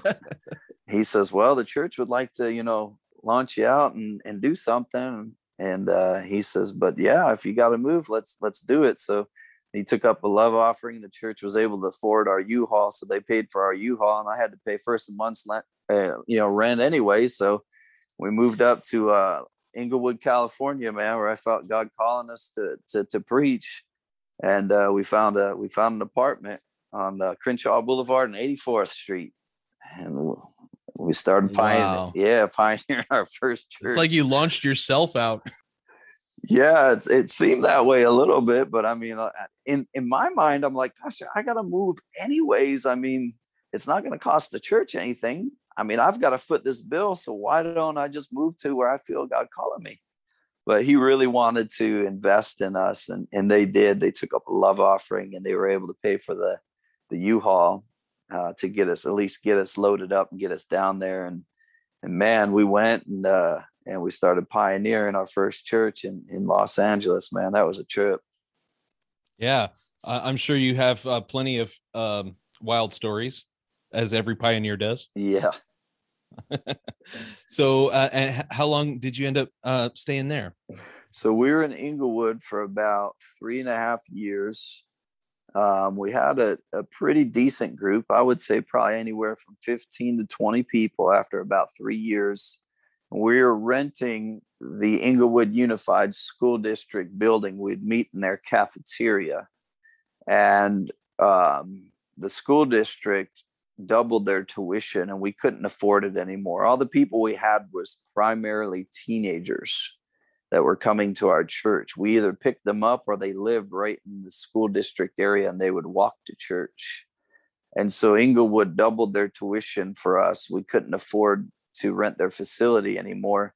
he says, well, the church would like to, you know, launch you out and, and do something. And uh, he says, but yeah, if you got to move, let's, let's do it. So he took up a love offering. The church was able to afford our U-Haul. So they paid for our U-Haul and I had to pay first a month's rent, uh, you know, rent anyway. So we moved up to uh, Inglewood, California, man, where I felt God calling us to, to, to preach. And uh, we found a, we found an apartment on uh, Crenshaw Boulevard and 84th Street. And we started pioneering, wow. yeah, pioneering our first church. It's like you launched yourself out. Yeah, it's, it seemed that way a little bit, but I mean, uh, in in my mind, I'm like, gosh, I gotta move anyways. I mean, it's not gonna cost the church anything. I mean, I've got to foot this bill, so why don't I just move to where I feel God calling me? But He really wanted to invest in us, and and they did. They took up a love offering, and they were able to pay for the the U-Haul uh, to get us at least get us loaded up and get us down there. And and man, we went and uh, and we started pioneering our first church in in Los Angeles. Man, that was a trip. Yeah, I'm sure you have uh, plenty of um, wild stories, as every pioneer does. Yeah. so, uh, how long did you end up uh, staying there? So we were in Inglewood for about three and a half years. Um, we had a, a pretty decent group. I would say probably anywhere from 15 to 20 people after about three years. We were renting the Inglewood Unified School District building. We'd meet in their cafeteria. And um, the school district doubled their tuition and we couldn't afford it anymore. All the people we had was primarily teenagers that were coming to our church. We either picked them up or they lived right in the school district area and they would walk to church. And so Inglewood doubled their tuition for us. We couldn't afford to rent their facility anymore.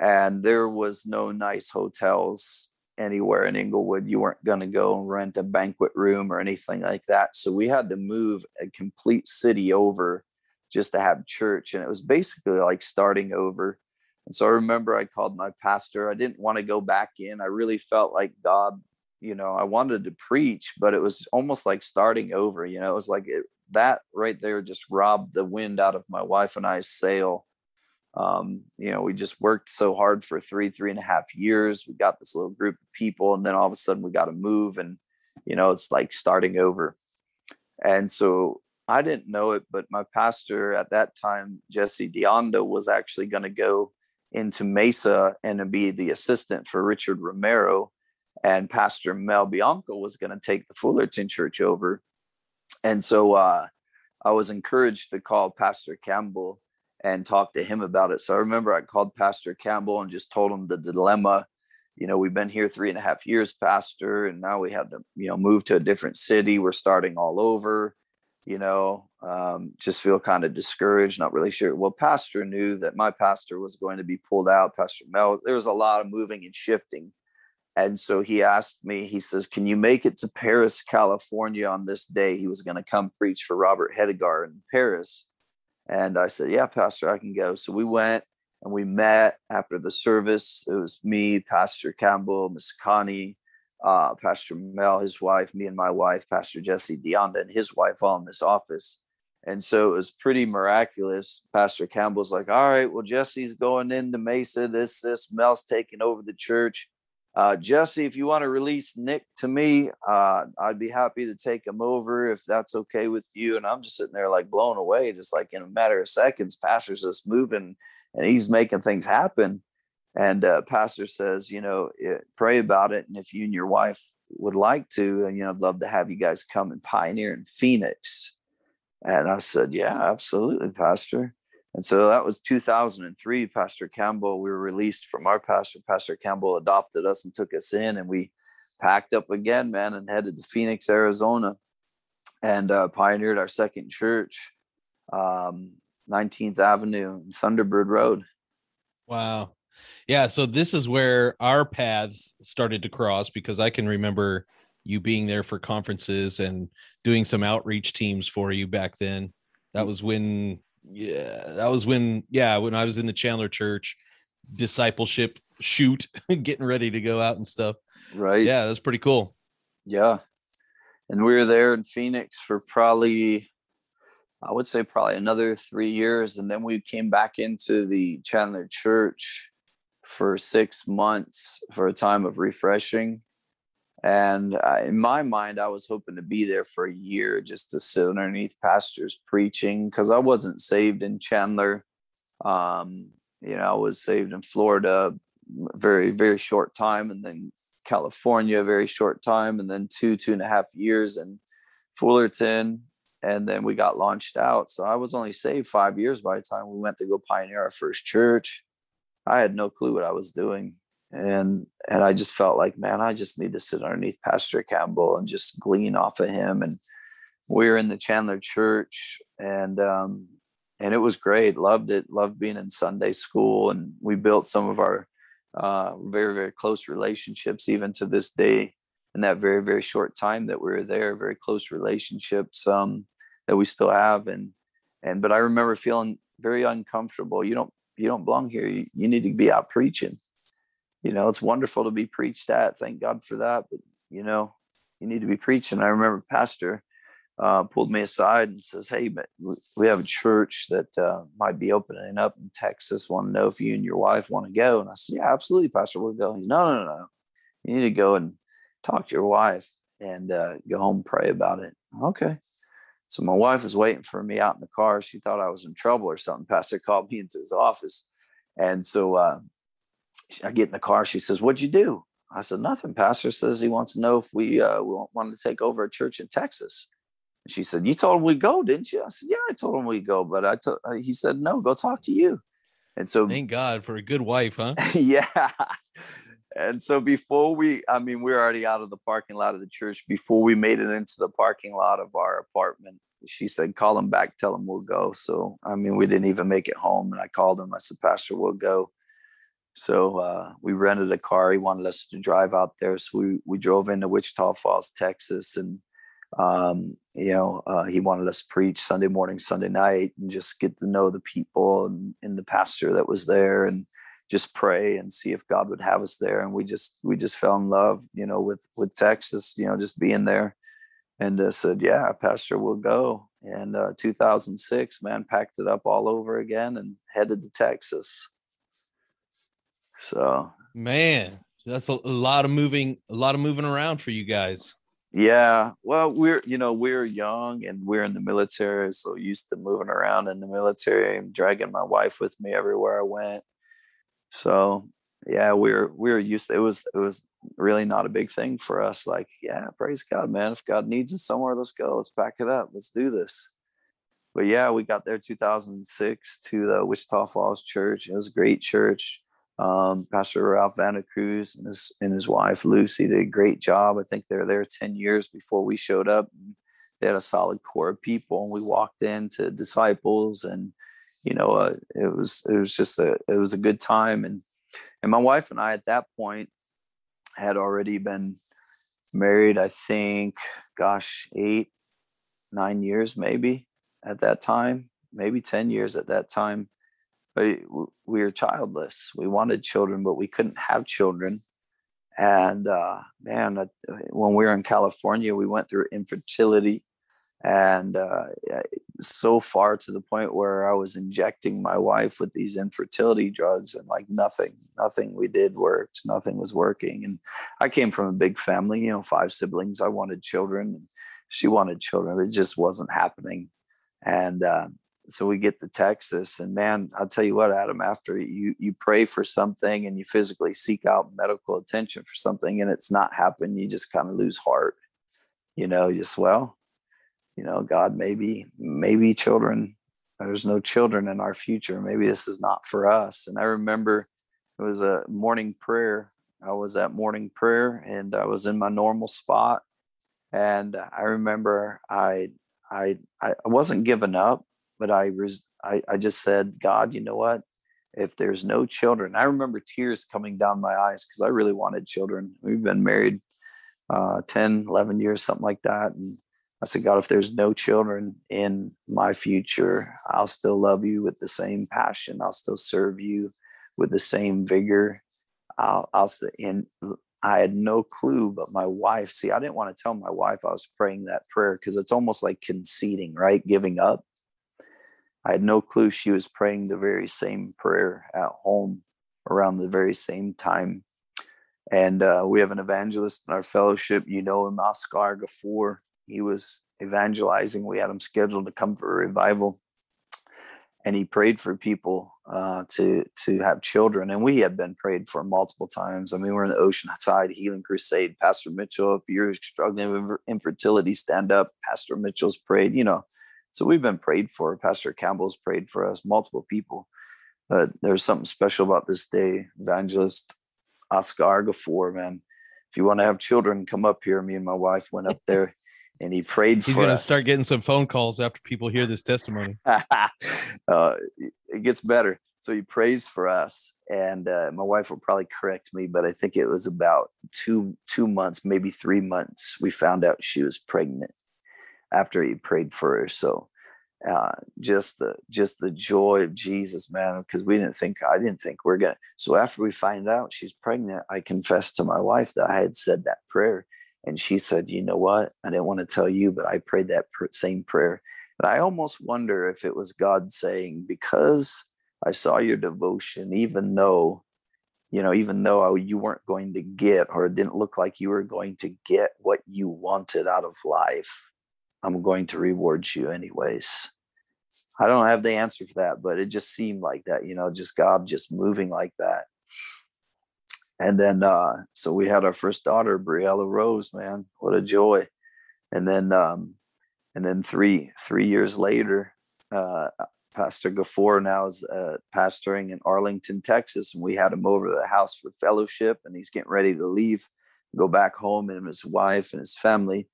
And there was no nice hotels anywhere in Inglewood. You weren't going to go and rent a banquet room or anything like that. So we had to move a complete city over just to have church. And it was basically like starting over and so I remember I called my pastor. I didn't want to go back in. I really felt like God, you know, I wanted to preach, but it was almost like starting over. You know, it was like it, that right there just robbed the wind out of my wife and I's sail. Um, you know, we just worked so hard for three, three and a half years. We got this little group of people, and then all of a sudden we got to move, and you know, it's like starting over. And so I didn't know it, but my pastor at that time, Jesse Diondo, was actually going to go into Mesa and be the assistant for Richard Romero. And Pastor Mel Bianco was going to take the Fullerton church over. And so uh, I was encouraged to call Pastor Campbell and talk to him about it. So I remember I called Pastor Campbell and just told him the dilemma. You know, we've been here three and a half years, Pastor, and now we have to, you know, move to a different city. We're starting all over you know, um, just feel kind of discouraged, not really sure. Well, pastor knew that my pastor was going to be pulled out. Pastor Mel, there was a lot of moving and shifting. And so he asked me, he says, Can you make it to Perris, California on this day? He was going to come preach for Robert Hedegaard in Perris. And I said, Yeah, Pastor, I can go. So we went and we met after the service. It was me, Pastor Campbell, Miss Connie, uh, Pastor Mel, his wife, me and my wife, Pastor Jesse Dionda, and his wife all in this office. And so it was pretty miraculous. Pastor Campbell's like, all right, well, Jesse's going into Mesa. This, this, Mel's taking over the church. Uh, Jesse, if you want to release Nick to me, uh, I'd be happy to take him over if that's okay with you. And I'm just sitting there like blown away, just like in a matter of seconds, Pastor's just moving and he's making things happen. And uh, pastor says, you know, it, eh, pray about it. And if you and your wife would like to, and you know, I'd love to have you guys come and pioneer in Phoenix. And I said, yeah, absolutely, pastor. And so that was 2003. Pastor Campbell, we were released from our pastor. Pastor Campbell adopted us and took us in, and we packed up again, man, and headed to Phoenix, Arizona, and uh, pioneered our second church, um, 19th Avenue, Thunderbird Road. Wow. Yeah, so this is where our paths started to cross because I can remember you being there for conferences and doing some outreach teams for you back then. That was when yeah, that was when yeah, when I was in the Chandler church discipleship shoot, getting ready to go out and stuff. Right. Yeah, that's pretty cool. Yeah. And we were there in Phoenix for probably I would say probably another three years. And then we came back into the Chandler church for six months for a time of refreshing. And I, in my mind, I was hoping to be there for a year just to sit underneath pastors preaching because I wasn't saved in Chandler. Um, you know, I was saved in Florida very, very short time, and then California, very short time, and then two, two and a half years in Fullerton. And then we got launched out. So I was only saved five years by the time we went to go pioneer our first church. I had no clue what I was doing and and I just felt like, man, I just need to sit underneath Pastor Campbell and just glean off of him. And we were in the Chandler Church, and um, and it was great. Loved it. Loved being in Sunday school, and we built some of our uh, very very close relationships even to this day. In that very very short time that we were there, very close relationships um, that we still have. And and but I remember feeling very uncomfortable. You don't you don't belong here. You, you need to be out preaching you know, it's wonderful to be preached at. Thank God for that. But, you know, you need to be preaching. I remember Pastor uh, pulled me aside and says, Hey, but we have a church that uh, might be opening up in Texas. Want to know if you and your wife want to go? And I said, Yeah, absolutely, Pastor. We'll go. He's, no, no, no. You need to go and talk to your wife and uh, go home pray about it. Okay. So my wife was waiting for me out in the car. She thought I was in trouble or something. Pastor called me into his office. And so uh, I get in the car. She says, "What'd you do?" I said, "Nothing." Pastor says he wants to know if we uh, we wanted to take over a church in Texas. And she said, "You told him we'd go, didn't you?" I said, "Yeah, I told him we'd go, but I told." Uh, he said, "No, go talk to you." And so, thank God for a good wife, huh? yeah. And so before we, I mean, we are already out of the parking lot of the church. Before we made it into the parking lot of our apartment, she said, "Call him back, tell him we'll go." So, I mean, we didn't even make it home, and I called him. I said, "Pastor, we'll go." So uh, we rented a car. He wanted us to drive out there. So we, we drove into Wichita Falls, Texas. And, um, you know, uh, he wanted us to preach Sunday morning, Sunday night, and just get to know the people and, and the pastor that was there and just pray and see if God would have us there. And we just, we just fell in love, you know, with, with Texas, you know, just being there and uh, said, yeah, pastor, we'll go. And uh, 2006, man, packed it up all over again and headed to Texas. So man, that's a, a lot of moving, a lot of moving around for you guys. Yeah, well, we're you know we're young and we're in the military, so used to moving around in the military and dragging my wife with me everywhere I went. So yeah, we're we're used. To, it was it was really not a big thing for us. Like, yeah, praise God, man. If God needs us somewhere, let's go. Let's pack it up. Let's do this. But yeah, we got there 2006 to the Wichita Falls Church. It was a great church um, Pastor Ralph Vanda Cruz and his and his wife Lucy did a great job. I think they were there ten years before we showed up. They had a solid core of people, and we walked into disciples, and you know, uh, it was it was just a it was a good time. And and my wife and I at that point had already been married. I think, gosh, eight nine years maybe at that time, maybe ten years at that time we were childless. We wanted children, but we couldn't have children. And uh, man, uh, when we were in California, we went through infertility, and uh, so far to the point where I was injecting my wife with these infertility drugs, and like nothing, nothing we did worked. Nothing was working. And I came from a big family, you know, five siblings. I wanted children, and she wanted children. It just wasn't happening. And uh, so we get to Texas, and man, I'll tell you what, Adam. After you you pray for something and you physically seek out medical attention for something, and it's not happening, you just kind of lose heart. You know, just well, you know, God, maybe maybe children. There's no children in our future. Maybe this is not for us. And I remember it was a morning prayer. I was at morning prayer, and I was in my normal spot. And I remember I I I wasn't giving up but I was I, I just said, God, you know what? If there's no children, I remember tears coming down my eyes because I really wanted children. We've been married uh, 10, 11 years, something like that. And I said, God, if there's no children in my future, I'll still love you with the same passion. I'll still serve you with the same vigor. I'll, I'll and I had no clue, but my wife, see, I didn't want to tell my wife I was praying that prayer because it's almost like conceding, right? Giving up. I had no clue she was praying the very same prayer at home around the very same time. And uh, we have an evangelist in our fellowship. You know him, Oscar Gafour. He was evangelizing. We had him scheduled to come for a revival, and he prayed for people uh, to to have children. And we had been prayed for multiple times. I mean, we're in the Ocean Oceanside Healing Crusade. Pastor Mitchell, if you're struggling with infertility, stand up. Pastor Mitchell's prayed. You know, so we've been prayed for. Pastor Campbell's prayed for us. Multiple people. But there's something special about this day. Evangelist Oscar Gafour, man. If you want to have children, come up here. Me and my wife went up there and he prayed for us. He's going to start getting some phone calls after people hear this testimony. uh, it gets better. So he prays for us, and uh, my wife will probably correct me, but I think it was about two two months, maybe three months. We found out she was pregnant after he prayed for her. So uh, just the just the joy of Jesus, man, because we didn't think I didn't think we're gonna. So after we find out she's pregnant, I confessed to my wife that I had said that prayer, and she said, "You know what? I didn't want to tell you, but I prayed that same prayer." And I almost wonder if it was God saying, "Because I saw your devotion, even though." You know, even though you weren't going to get, or it didn't look like you were going to get what you wanted out of life, I'm going to reward you anyways. I don't have the answer for that, but it just seemed like that, you know, just God just moving like that. And then uh so we had our first daughter, Briella Rose, man. What a joy. And then um and then three three years later, uh Pastor Gafour now is uh, pastoring in Arlington, Texas, and we had him over to the house for fellowship, and he's getting ready to leave, go back home, and his wife and his family.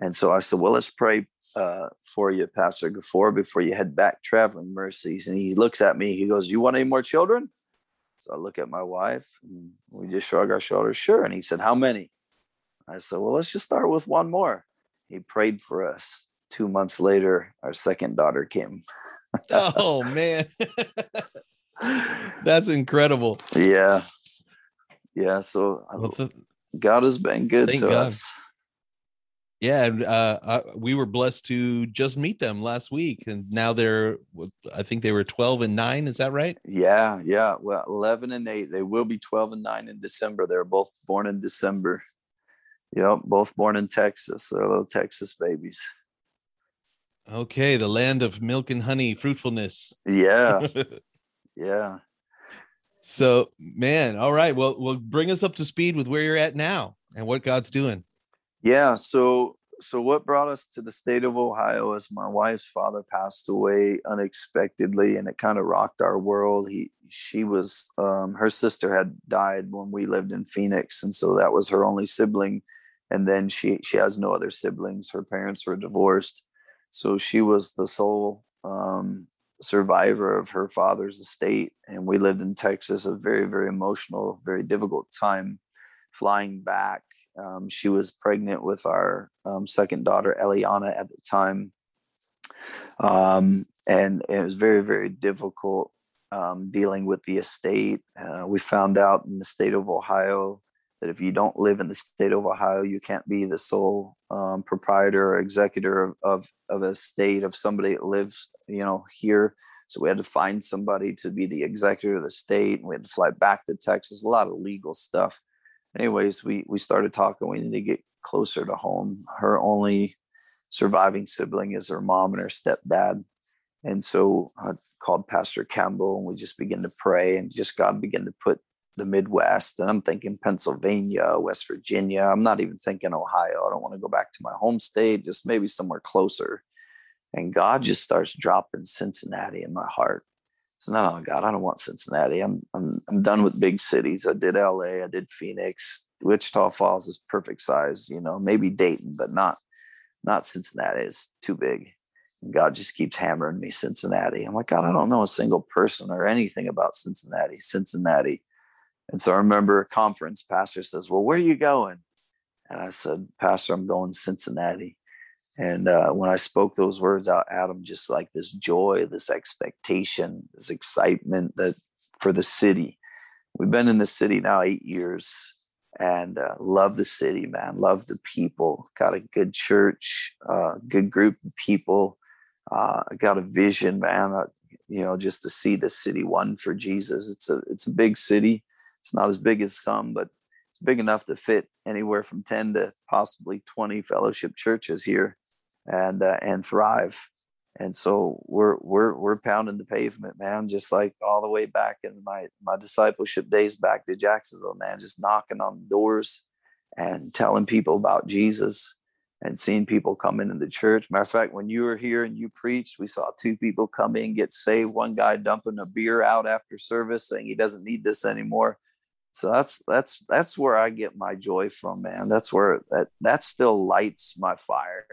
And so I said, well, let's pray uh, for you, Pastor Gafour, before you head back traveling mercies. And he looks at me, he goes, you want any more children? So I look at my wife and we just shrug our shoulders. Sure. And he said, how many? I said, well, let's just start with one more. He prayed for us. Two months later, our second daughter came. oh man. That's incredible. Yeah. Yeah. So well, God has been good to God. us. Yeah, uh, uh, we were blessed to just meet them last week, and now they're, I think they were twelve and nine. Is that right? Yeah, yeah. Well, eleven and eight. They will be twelve and nine in December. They're both born in December. Yep, both born in Texas. They're little Texas babies. Okay, the land of milk and honey, fruitfulness. Yeah, yeah. So, man, all right. Well, well, bring us up to speed with where you're at now and what God's doing. Yeah. So so what brought us to the state of Ohio is my wife's father passed away unexpectedly, and it kind of rocked our world. He she was um, her sister had died when we lived in Phoenix, and so that was her only sibling. And then she she has no other siblings. Her parents were divorced, so she was the sole um, survivor of her father's estate. And we lived in Texas, a very very emotional, very difficult time. Flying back um, she was pregnant with our um, second daughter, Eliana, at the time. Um, and it was very, very difficult um, dealing with the estate. Uh, we found out in the state of Ohio that if you don't live in the state of Ohio, you can't be the sole um, proprietor or executor of, of, of a state of somebody that lives, you know, here. So we had to find somebody to be the executor of the state. And we had to fly back to Texas, a lot of legal stuff anyways, we we started talking. We need to get closer to home. Her only surviving sibling is her mom and her stepdad, and so I called Pastor Campbell and we just began to pray and just God began to put the Midwest. And I'm thinking Pennsylvania, West Virginia. I'm not even thinking Ohio. I don't want to go back to my home state, just maybe somewhere closer. And God just starts dropping Cincinnati in my heart. So no, oh, God, I don't want Cincinnati. I'm I'm I'm done with big cities. I did LA, I did Phoenix. Wichita Falls is perfect size, you know, maybe Dayton, but not not Cincinnati. It's too big. And God just keeps hammering me Cincinnati. I'm like, God, I don't know a single person or anything about Cincinnati, Cincinnati. And so I remember a conference, pastor says, Well, where are you going? And I said, Pastor, I'm going Cincinnati. And uh, when I spoke those words out, Adam, just like this joy, this expectation, this excitement that for the city. We've been in the city now eight years and uh, love the city, man. Love the people. Got a good church, uh, good group of people. Uh, got a vision, man. Uh, you know, just to see the city won for Jesus. It's a it's a big city. It's not as big as some, but it's big enough to fit anywhere from ten to possibly twenty fellowship churches here, and uh, and thrive. And so we're we're we're pounding the pavement, man, just like all the way back in my my discipleship days back to Jacksonville, man, just knocking on doors and telling people about Jesus and seeing people come into the church. Matter of fact, when you were here and you preached, we saw two people come in, get saved. One guy dumping a beer out after service, saying he doesn't need this anymore. So that's that's that's where I get my joy from, man. That's where that that still lights my fire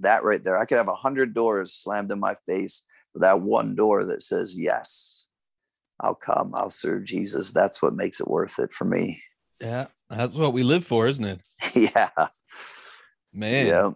that right there. I could have a hundred doors slammed in my face for that one door that says, yes, I'll come, I'll serve Jesus. That's what makes it worth it for me. Yeah. That's what we live for, isn't it? yeah. Man. Yeah.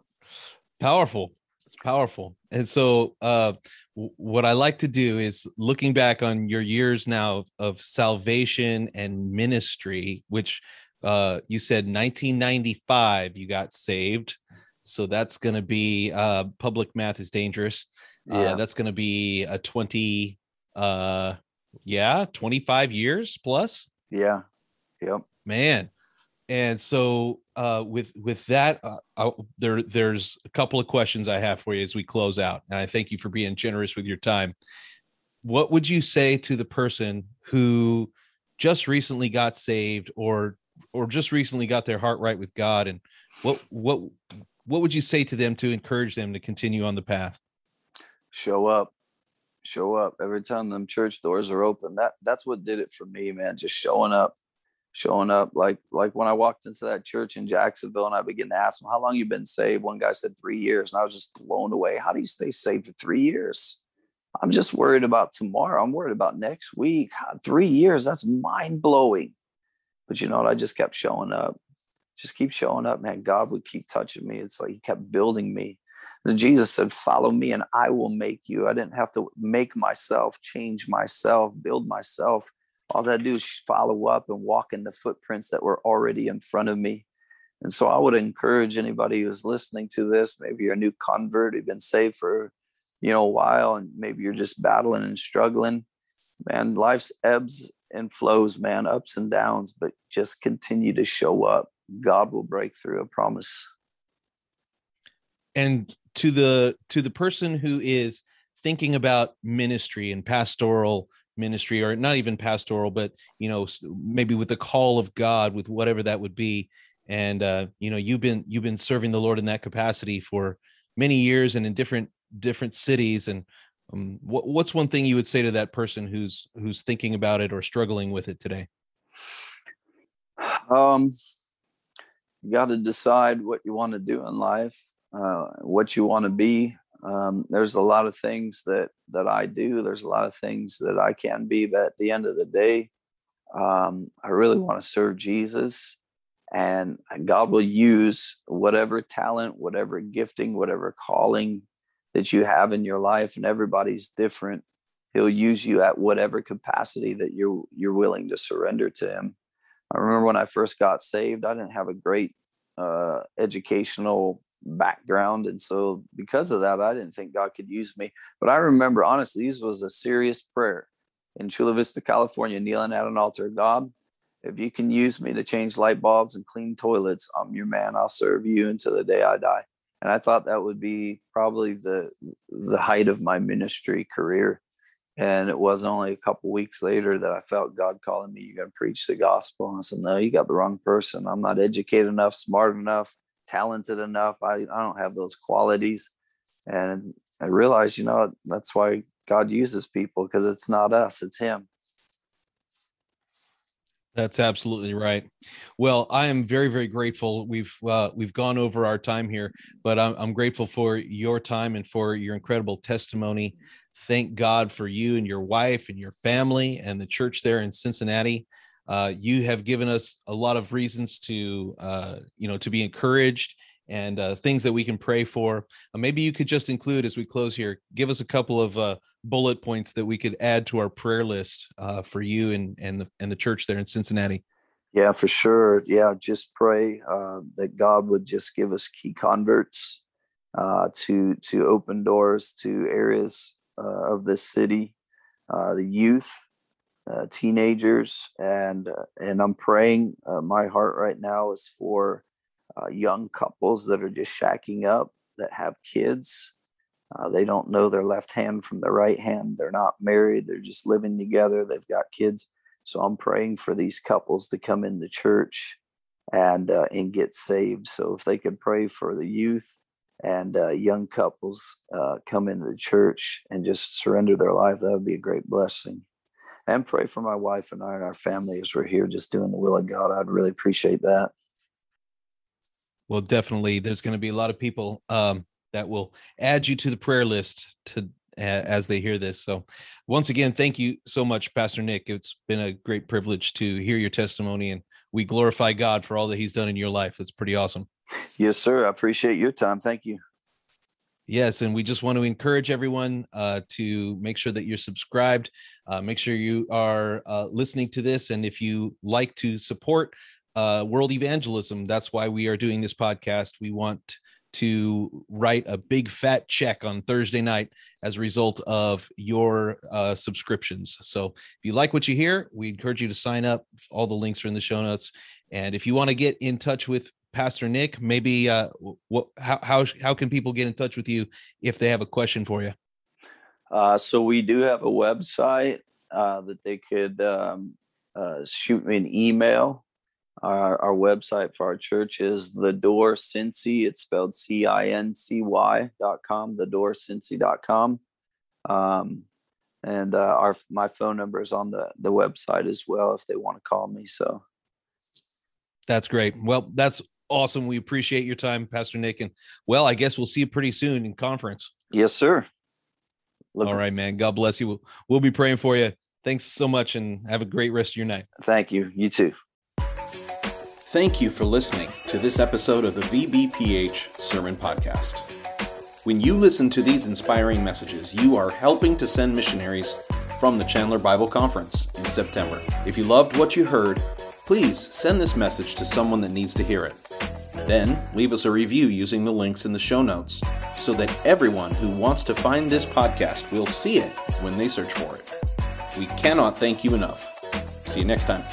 Powerful. It's powerful. And so uh w- what I like to do is looking back on your years now of, of salvation and ministry, which uh you said 1995 you got saved so that's going to be uh, public math is dangerous. Uh, yeah. that's going to be a 20, uh, yeah, 25 years plus. Yeah. Yep. Man. And so uh, with with that, uh, there there's a couple of questions I have for you as we close out, and I thank you for being generous with your time. What would you say to the person who just recently got saved, or or just recently got their heart right with God, and what what what would you say to them to encourage them to continue on the path? Show up, show up every time them church doors are open. That that's what did it for me, man. Just showing up, showing up. Like like when I walked into that church in Jacksonville and I began to ask them, "How long you been saved?" One guy said three years, and I was just blown away. How do you stay saved for three years? I'm just worried about tomorrow. I'm worried about next week. Three years, that's mind blowing. But you know what? I just kept showing up just keep showing up, man. God would keep touching me. It's like he kept building me. And Jesus said, Follow me and I will make you. I didn't have to make myself, change myself, build myself. All I do is follow up and walk in the footprints that were already in front of me. And so I would encourage anybody who's listening to this, maybe you're a new convert, you've been saved for you know a while, and maybe you're just battling and struggling. Man, life's ebbs and flows, man, ups and downs, but just continue to show up God will break through. a promise. And to the to the person who is thinking about ministry and pastoral ministry, or not even pastoral, but you know, maybe with the call of God, with whatever that would be, and uh, you know, you've been you've been serving the Lord in that capacity for many years and in different different cities and um, what, what's one thing you would say to that person who's who's thinking about it or struggling with it today um you got to decide what you want to do in life, uh, what you want to be. Um, there's a lot of things that that I do. There's a lot of things that I can be, but at the end of the day, um, I really want to serve Jesus, and God will use whatever talent, whatever gifting, whatever calling that you have in your life, and everybody's different. He'll use you at whatever capacity that you're you're willing to surrender to Him. I remember when I first got saved, I didn't have a great uh, educational background. And so, because of that, I didn't think God could use me. But I remember, honestly, this was a serious prayer in Chula Vista, California, kneeling at an altar. God, if you can use me to change light bulbs and clean toilets, I'm your man. I'll serve you until the day I die. And I thought that would be probably the the height of my ministry career. And it wasn't only a couple weeks later that I felt God calling me, you're going to preach the gospel. And I said, no, you got the wrong person. I'm not educated enough, smart enough, talented enough. I, I don't have those qualities. And I realized, you know, that's why God uses people because it's not us, it's Him. That's absolutely right. Well, I am very, very grateful. We've uh, we've gone over our time here, but I'm, I'm grateful for your time and for your incredible testimony. Thank God for you and your wife and your family and the church there in Cincinnati. Uh, you have given us a lot of reasons to, uh, you know, to be encouraged and uh, things that we can pray for. Uh, maybe you could just include as we close here, give us a couple of uh, bullet points that we could add to our prayer list uh, for you and and the, and the church there in Cincinnati. Yeah, for sure. Yeah, just pray that God would just give us key converts to to open doors to areas of this city, the youth, teenagers, and and I'm praying. my heart right now is for uh, young couples that are just shacking up that have kids. Uh, they don't know their left hand from their right hand. They're not married. They're just living together. They've got kids. So I'm praying for these couples to come into church and uh, and get saved. So if they could pray for the youth and uh, young couples uh, come into the church and just surrender their life, that would be a great blessing. And pray for my wife and I and our family as we're here just doing the will of God. I'd really appreciate that. Well definitely there's going to be a lot of people um, that will add you to the prayer list to as they hear this. So once again thank you so much pastor nick. It's been a great privilege to hear your testimony and we glorify god for all that he's done in your life. It's pretty awesome yes sir i appreciate your time thank you yes and we just want to encourage everyone uh, to make sure that you're subscribed uh, make sure you are uh, listening to this and if you like to support uh, world evangelism. That's why we are doing this podcast. We want to write a big fat check on Thursday night as a result of your uh, subscriptions. So if you like what you hear, we encourage you to sign up. All the links are in the show notes. And if you want to get in touch with Pastor Nick, maybe uh, what how how how can people get in touch with you if they have a question for you? Uh, so we do have a website uh, that they could um, uh, shoot me an email our, our website for our church is the door Cincy. It's spelled C I N C Y dot com, the door Cincy dot com. Um, and uh, our my phone number is on the the website as well if they want to call me. So that's great. Well, that's awesome. We appreciate your time, Pastor Nick. And well, I guess we'll see you pretty soon in conference. Yes, sir. Look All right, man. God bless you. We'll, we'll be praying for you. Thanks so much and have a great rest of your night. Thank you. You too. Thank you for listening to this episode of the VBPH Sermon Podcast. When you listen to these inspiring messages, you are helping to send missionaries from the Chandler Bible Conference in September. If you loved what you heard, please send this message to someone that needs to hear it. Then leave us a review using the links in the show notes so that everyone who wants to find this podcast will see it when they search for it. We cannot thank you enough. See you next time.